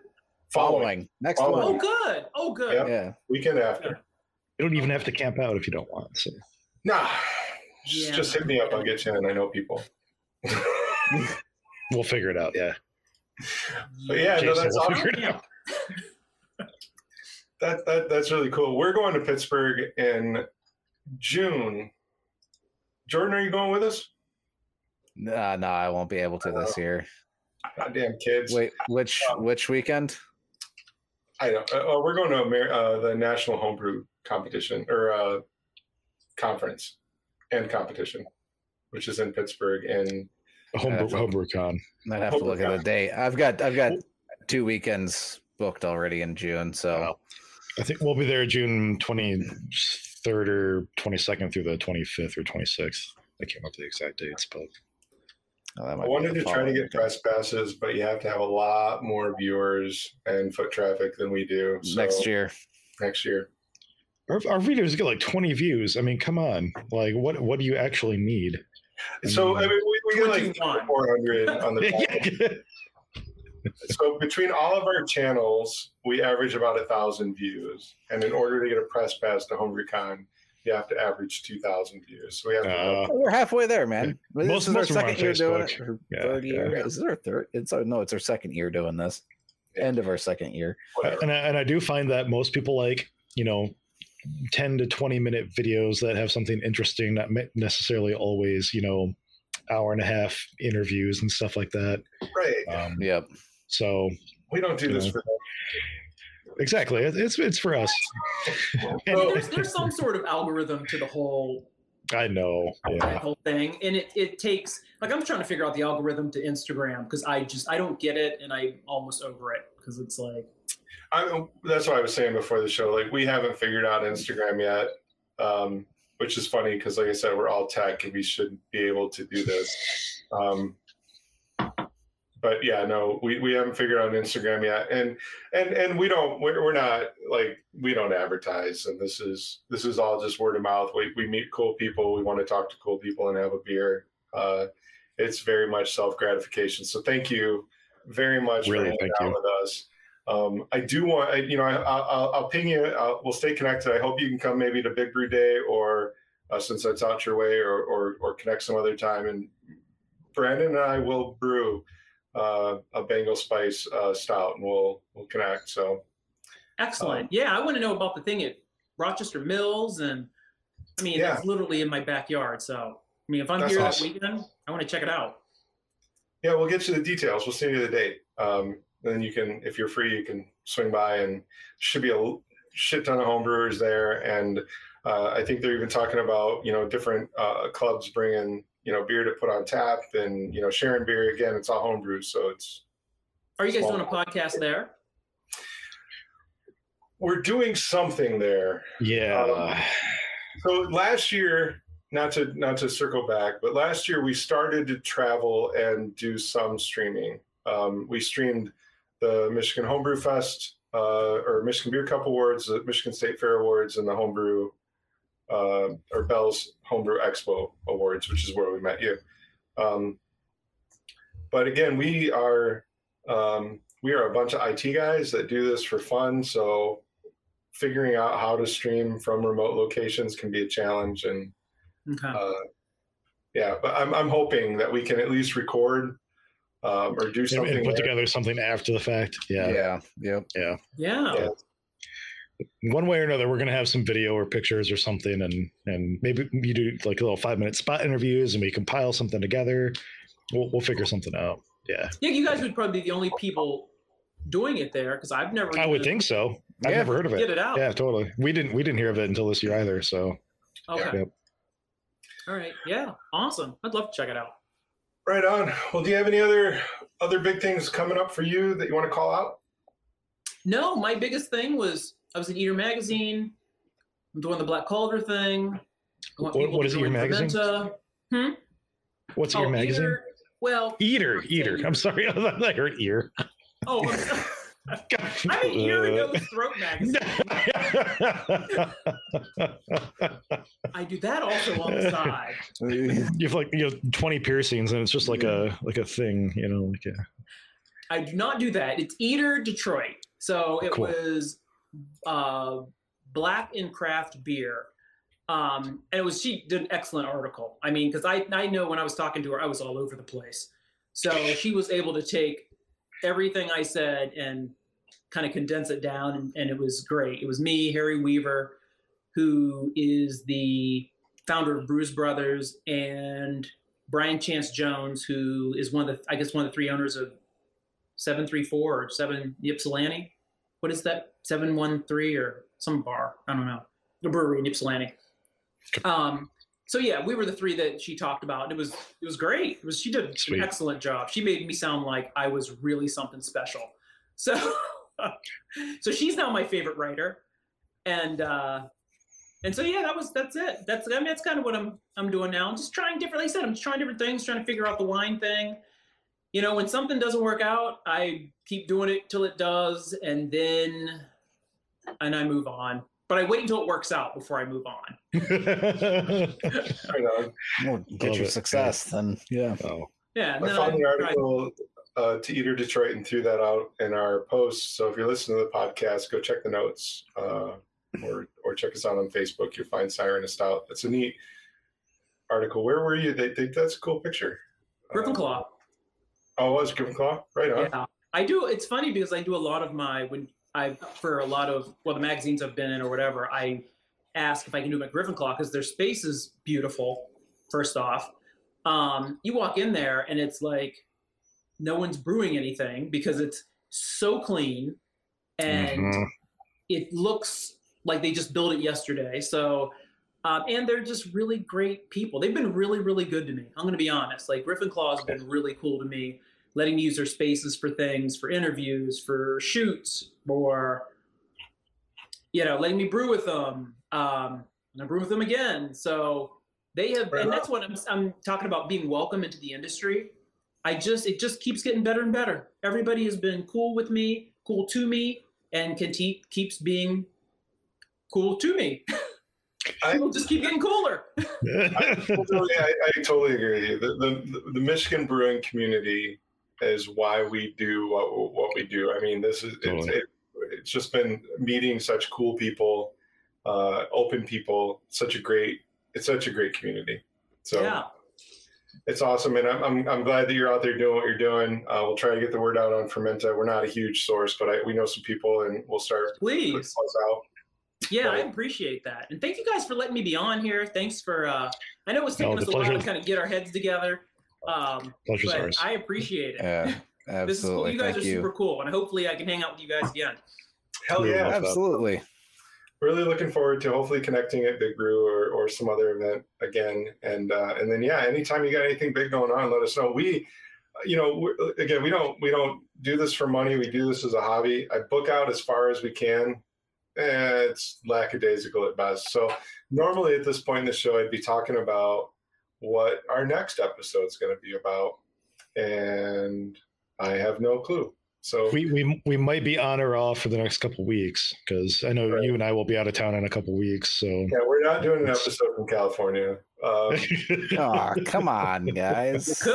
Following. Next Following. one. Oh, good. Oh, good. Yep. Yeah. Weekend after. You don't even have to camp out if you don't want. So. Nah. Just, yeah. just hit me up. I'll get you in. I know people. we'll figure it out. Yeah. But yeah, Jason, no, that's we'll awesome. that, that that's really cool. We're going to Pittsburgh in June. Jordan, are you going with us? Nah, no, I won't be able to this uh, year. Goddamn kids. Wait, which um, which weekend? I know. Uh, we're going to Amer- uh, the National Homebrew Competition or uh, conference and competition, which is in Pittsburgh and Homebrew, Homebrew Con. I'd have to look at the date. I've got I've got two weekends booked already in June, so I think we'll be there June twenty third or twenty second through the twenty fifth or twenty sixth. I can't remember the exact dates, but Oh, I wanted to try to get press passes, but you have to have a lot more viewers and foot traffic than we do. So next year. Next year. Our, our videos get like 20 views. I mean, come on. Like, what what do you actually need? I so, mean, I mean, we, we get like 400 on the so between all of our channels, we average about a thousand views. And in order to get a press pass to HomebrewCon, you have to average 2,000 views. So we have to uh, we're halfway there, man. This most, is our second year doing it. Yeah, third year. Yeah. Is this our third? It's our, no, it's our second year doing this. Yeah. End of our second year. And I, and I do find that most people like, you know, 10 to 20 minute videos that have something interesting, not necessarily always, you know, hour and a half interviews and stuff like that. Right. Um, yep. So we don't do this know. for exactly. It's it's for us. there's, there's some sort of algorithm to the whole. I know. Yeah. Whole thing, and it it takes like I'm trying to figure out the algorithm to Instagram because I just I don't get it, and I'm almost over it because it's like. I, that's what I was saying before the show. Like we haven't figured out Instagram yet, um, which is funny because, like I said, we're all tech and we should be able to do this. Um, but yeah, no, we, we haven't figured out Instagram yet, and and and we don't we're, we're not like we don't advertise, and this is this is all just word of mouth. We we meet cool people, we want to talk to cool people and have a beer. Uh, it's very much self gratification. So thank you very much really, for hanging out you. with us. Um, I do want, I, you know, I, will I'll ping you. I'll, we'll stay connected. I hope you can come maybe to Big Brew Day or uh, since that's out your way, or, or or connect some other time. And Brandon and I will brew uh, a Bengal Spice uh, stout, and we'll we'll connect. So excellent. Um, yeah, I want to know about the thing at Rochester Mills, and I mean, yeah. it's literally in my backyard. So I mean, if I'm That's here awesome. that weekend, I want to check it out. Yeah, we'll get you the details. We'll send you the date. Um, then you can, if you're free, you can swing by and should be a shit ton of homebrewers there. And uh, I think they're even talking about, you know, different uh, clubs bringing, you know, beer to put on tap and, you know, sharing beer. Again, it's all homebrew. So it's. Are you guys doing a podcast there? We're doing something there. Yeah. Um, so last year, not to not to circle back, but last year we started to travel and do some streaming. Um, we streamed the Michigan Homebrew Fest uh, or Michigan Beer Cup Awards, the Michigan State Fair Awards, and the Homebrew uh, or Bell's Homebrew Expo Awards, which is where we met you. Um, but again, we are um, we are a bunch of IT guys that do this for fun. So figuring out how to stream from remote locations can be a challenge, and okay. uh, yeah, but I'm I'm hoping that we can at least record um, or do something. And put there. together something after the fact. Yeah. Yeah. Yep. Yeah. Yeah. yeah. One way or another, we're gonna have some video or pictures or something, and and maybe you do like a little five minute spot interviews, and we compile something together. We'll we'll figure something out. Yeah. Yeah, you guys would probably be the only people doing it there because I've never. I would think so. I've yeah, never heard of it. Get it out. Yeah, totally. We didn't we didn't hear of it until this year either. So. Okay. Yep. All right. Yeah. Awesome. I'd love to check it out. Right on. Well, do you have any other other big things coming up for you that you want to call out? No, my biggest thing was I was in Eater magazine. I'm doing the Black Calder thing. What, what is Eater magazine? Hmm? What's oh, Eater magazine? Eater, well, Eater, Eater. I'm sorry, I heard ear. Oh, I'm an ear and nose throat magazine. I do that also on the side. You have like you know 20 piercings and it's just like a like a thing, you know, like a... I do not do that. It's Eater Detroit. So it cool. was uh, black and craft beer. Um, and it was she did an excellent article. I mean, because I I know when I was talking to her, I was all over the place. So she was able to take everything I said and kind of condense it down, and, and it was great. It was me, Harry Weaver, who is the founder of Brews Brothers, and Brian Chance Jones, who is one of the, I guess, one of the three owners of 734 or 7 Ypsilanti. What is that? 713 or some bar? I don't know. The brewery in Ypsilanti. Um, so yeah, we were the three that she talked about, and it was it was great. It was she did Sweet. an excellent job. She made me sound like I was really something special. So so she's now my favorite writer, and uh, and so yeah, that was that's it. That's I mean that's kind of what I'm I'm doing now. I'm just trying different. Like I said, I'm just trying different things, trying to figure out the wine thing. You know, when something doesn't work out, I keep doing it till it does, and then and I move on. But I wait until it works out before I move on. well, get your it. success, then yeah. Oh. Yeah. I found the article uh, to Eater Detroit and threw that out in our post. So if you're listening to the podcast, go check the notes uh, or or check us out on Facebook. You'll find Siren Stout. That's a neat article. Where were you? They, they, that's a cool picture. Griffin Claw. oh, it was Griffin Claw? Right on. Yeah. I do. It's funny because I do a lot of my when I for a lot of well the magazines I've been in or whatever. I ask if I can do my Griffin Claw because their space is beautiful. First off, um, you walk in there and it's like no one's brewing anything because it's so clean and mm-hmm. it looks like they just built it yesterday. So, um, and they're just really great people. They've been really, really good to me. I'm going to be honest. Like Griffin Claw has been really cool to me, letting me use their spaces for things, for interviews, for shoots, or you know, letting me brew with them. Um, and I brew with them again. So they have, and that's what I'm, I'm talking about being welcome into the industry. I just it just keeps getting better and better. Everybody has been cool with me, cool to me, and can keep keeps being cool to me. I will just keep getting cooler. I, totally, I, I, totally agree. The, the, the Michigan brewing community is why we do what what we do. I mean, this is totally. it's, it, it's just been meeting such cool people, uh, open people. Such a great it's such a great community. So yeah. it's awesome, and I'm, I'm, I'm glad that you're out there doing what you're doing. Uh, we'll try to get the word out on Fermenta. We're not a huge source, but I, we know some people, and we'll start. Please. Out. Yeah, I appreciate that, and thank you guys for letting me be on here. Thanks for. Uh, I know it was taking no, us a while to kind of get our heads together. Um, Pleasure's but ours. I appreciate it. Yeah, absolutely. this is cool. You guys thank are you. super cool, and hopefully I can hang out with you guys again. Hell yeah, absolutely really looking forward to hopefully connecting at Big Brew or, or some other event again. And uh, and then yeah, anytime you got anything big going on, let us know. We, you know, again, we don't we don't do this for money. We do this as a hobby. I book out as far as we can. Eh, it's lackadaisical at best. So normally at this point in the show, I'd be talking about what our next episode is going to be about, and I have no clue. So we, we we might be on or off for the next couple weeks because I know right. you and I will be out of town in a couple weeks. So yeah, we're not doing an episode from California. Um, oh, come on, guys.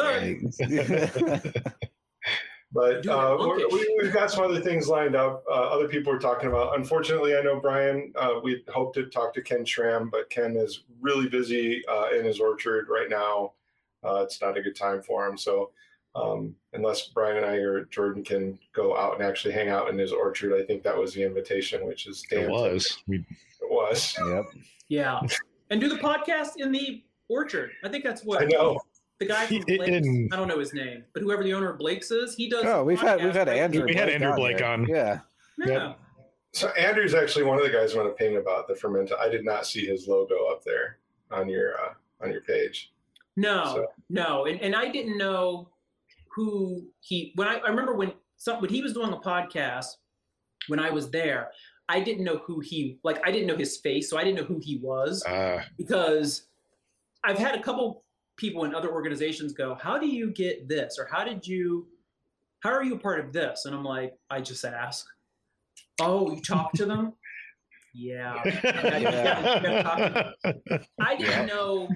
but uh, we, have got some other things lined up. Uh, other people are talking about. Unfortunately, I know Brian. Uh, we hoped to talk to Ken Schramm, but Ken is really busy uh, in his orchard right now. Uh, it's not a good time for him. So um, unless Brian and I or Jordan can go out and actually hang out in his orchard, I think that was the invitation, which is damn. It was. We... It was. Yep. Yeah, and do the podcast in the orchard. I think that's what I know. The guy from Blake's, I don't know his name, but whoever the owner of Blake's is, he does. Oh, we've had we've had Andrew. We had Andrew Blake on. Yeah. Yeah. Yep. So Andrew's actually one of the guys I want to ping about the Fermenta. I did not see his logo up there on your uh, on your page. No, so. no, and, and I didn't know who he when I, I remember when some when he was doing a podcast when I was there, I didn't know who he like I didn't know his face, so I didn't know who he was uh. because I've had a couple people in other organizations go, "How do you get this?" or "How did you how are you a part of this?" And I'm like, I just ask. Oh, you talk to them? yeah. yeah. I didn't yeah. know.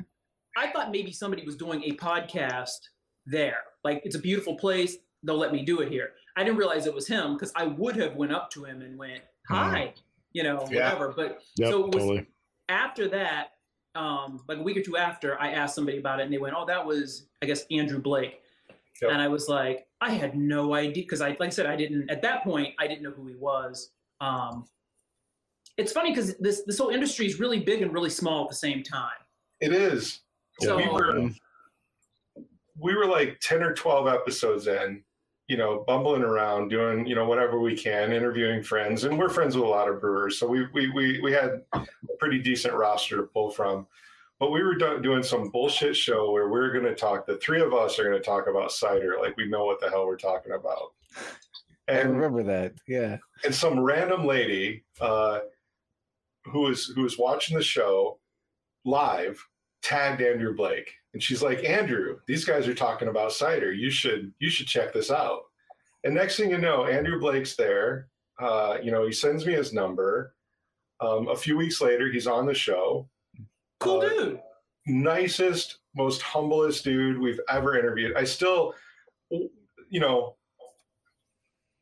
I thought maybe somebody was doing a podcast there. Like it's a beautiful place. They'll let me do it here. I didn't realize it was him because I would have went up to him and went, "Hi," mm. you know, yeah. whatever. But yep, so it was totally. after that, um, like a week or two after, I asked somebody about it, and they went, "Oh, that was, I guess, Andrew Blake." Yep. And I was like, I had no idea because I, like I said, I didn't at that point, I didn't know who he was. Um, it's funny because this this whole industry is really big and really small at the same time. It is. So we were we were like 10 or 12 episodes in, you know, bumbling around, doing, you know, whatever we can, interviewing friends. And we're friends with a lot of brewers. So we, we, we, we had a pretty decent roster to pull from. But we were do- doing some bullshit show where we are going to talk, the three of us are going to talk about cider. Like we know what the hell we're talking about. And, I remember that. Yeah. And some random lady uh, who was who was watching the show live tagged Andrew Blake. And she's like andrew these guys are talking about cider. You should you should check this out. And next thing you know andrew blake's there. Uh, you know he sends me his number. Um, a few weeks later he's on the show. Cool uh, dude. nicest most humblest dude we've ever interviewed. I still you know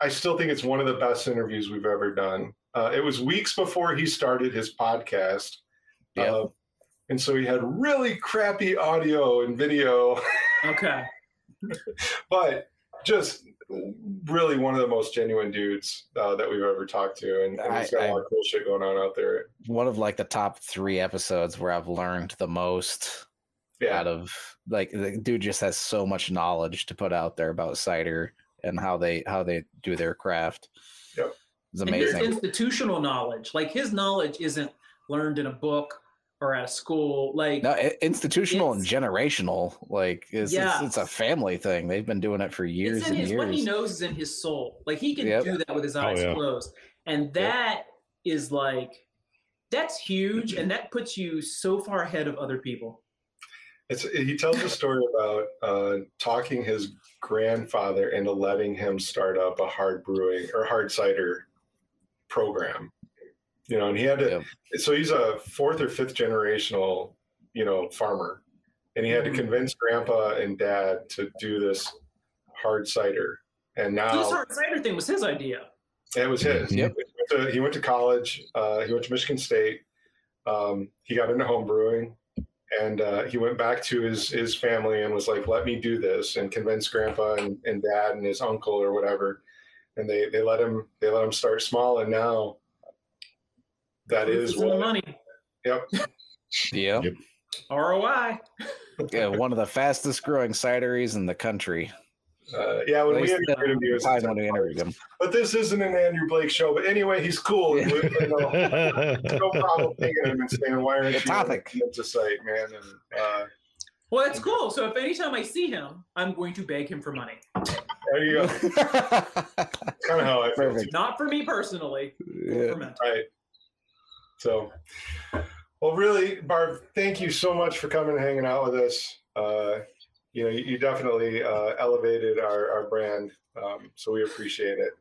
i still think it's one of the best interviews we've ever done. Uh, it was weeks before he started his podcast. Yeah. And so he had really crappy audio and video. Okay. but just really one of the most genuine dudes uh, that we've ever talked to, and, and he's got I, a lot of cool shit going on out there. One of like the top three episodes where I've learned the most yeah. out of like the dude just has so much knowledge to put out there about cider and how they how they do their craft. Yep. It's amazing. And his institutional knowledge, like his knowledge isn't learned in a book or at a school like no, institutional and generational like it's, yeah. it's, it's, a family thing they've been doing it for years and his, years what he knows is in his soul like he can yep. do that with his oh, eyes oh, yeah. closed and that yep. is like that's huge and that puts you so far ahead of other people it's, he tells a story about uh, talking his grandfather into letting him start up a hard brewing or hard cider program you know, and he had to. Yeah. So he's a fourth or fifth generational, you know, farmer, and he had to mm-hmm. convince grandpa and dad to do this hard cider. And now this hard cider thing was his idea. It was his. Yep. He went to, he went to college. Uh, he went to Michigan State. Um, he got into home brewing, and uh, he went back to his his family and was like, "Let me do this," and convinced Grandpa and, and Dad and his uncle or whatever, and they they let him they let him start small, and now that Proof is is in the money. Yep. Yeah. Yep. ROI. yeah, one of the fastest growing cideries in the country. Uh, yeah, when we interviewed him, he was time when we interviewed him. But this isn't an Andrew Blake show. But anyway, he's cool. And we, you know, no problem taking him and saying, "Why aren't The you topic. on the site, man?" And uh, Well, that's cool. So if anytime I see him, I'm going to beg him for money. there you go. kind of how I feel. Perfect. Not for me personally, Yeah. for. Right. So, well, really, Barb, thank you so much for coming and hanging out with us. Uh, you know, you, you definitely uh, elevated our, our brand, um, so we appreciate it.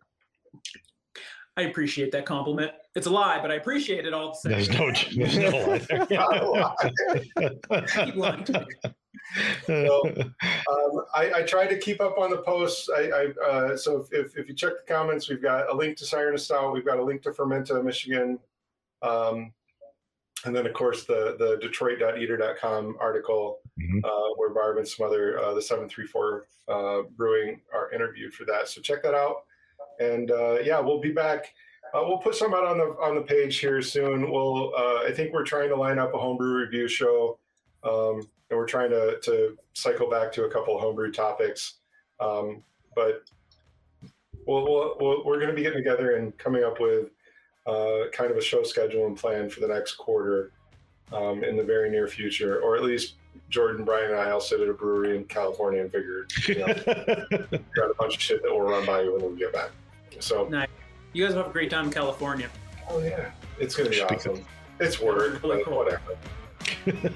I appreciate that compliment. It's a lie, but I appreciate it all the same. There's no, there's no lie Keep lying to me. there. Um, I, I tried to keep up on the posts. I, I uh, so if, if, if you check the comments, we've got a link to Siren Stout. We've got a link to Fermenta, Michigan. Um, and then, of course, the, the Detroit.eater.com article Mhm. uh, where Barb and some other, uh, the 734 uh, Brewing are interviewed for that. So check that out. And uh, yeah, we'll be back. Uh, we'll put some out on the on the page here soon. We'll uh, I think we're trying to line up a homebrew review show, um, and we're trying to to cycle back to a couple of homebrew topics. Um, but we'll, we'll, we'll, we're going to be getting together and coming up with uh, kind of a show schedule and plan for the next quarter um, in the very near future, or at least Jordan, Brian, and I all sit at a brewery in California and figure you know, got a bunch of shit that will run by you when we get back. So, nice. You guys have a great time in California. oh yeah, it's gonna be Should be awesome. It's work, Really cool. whatever.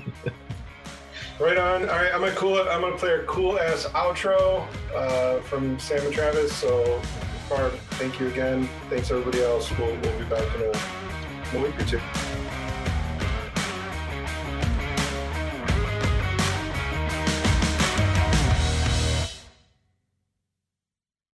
right on. All right, I'm gonna cool. it. I'm gonna play a cool ass outro uh, from Sam and Travis. So, Thank you again. Thanks everybody else. We'll, we'll be back in a, in a week or two.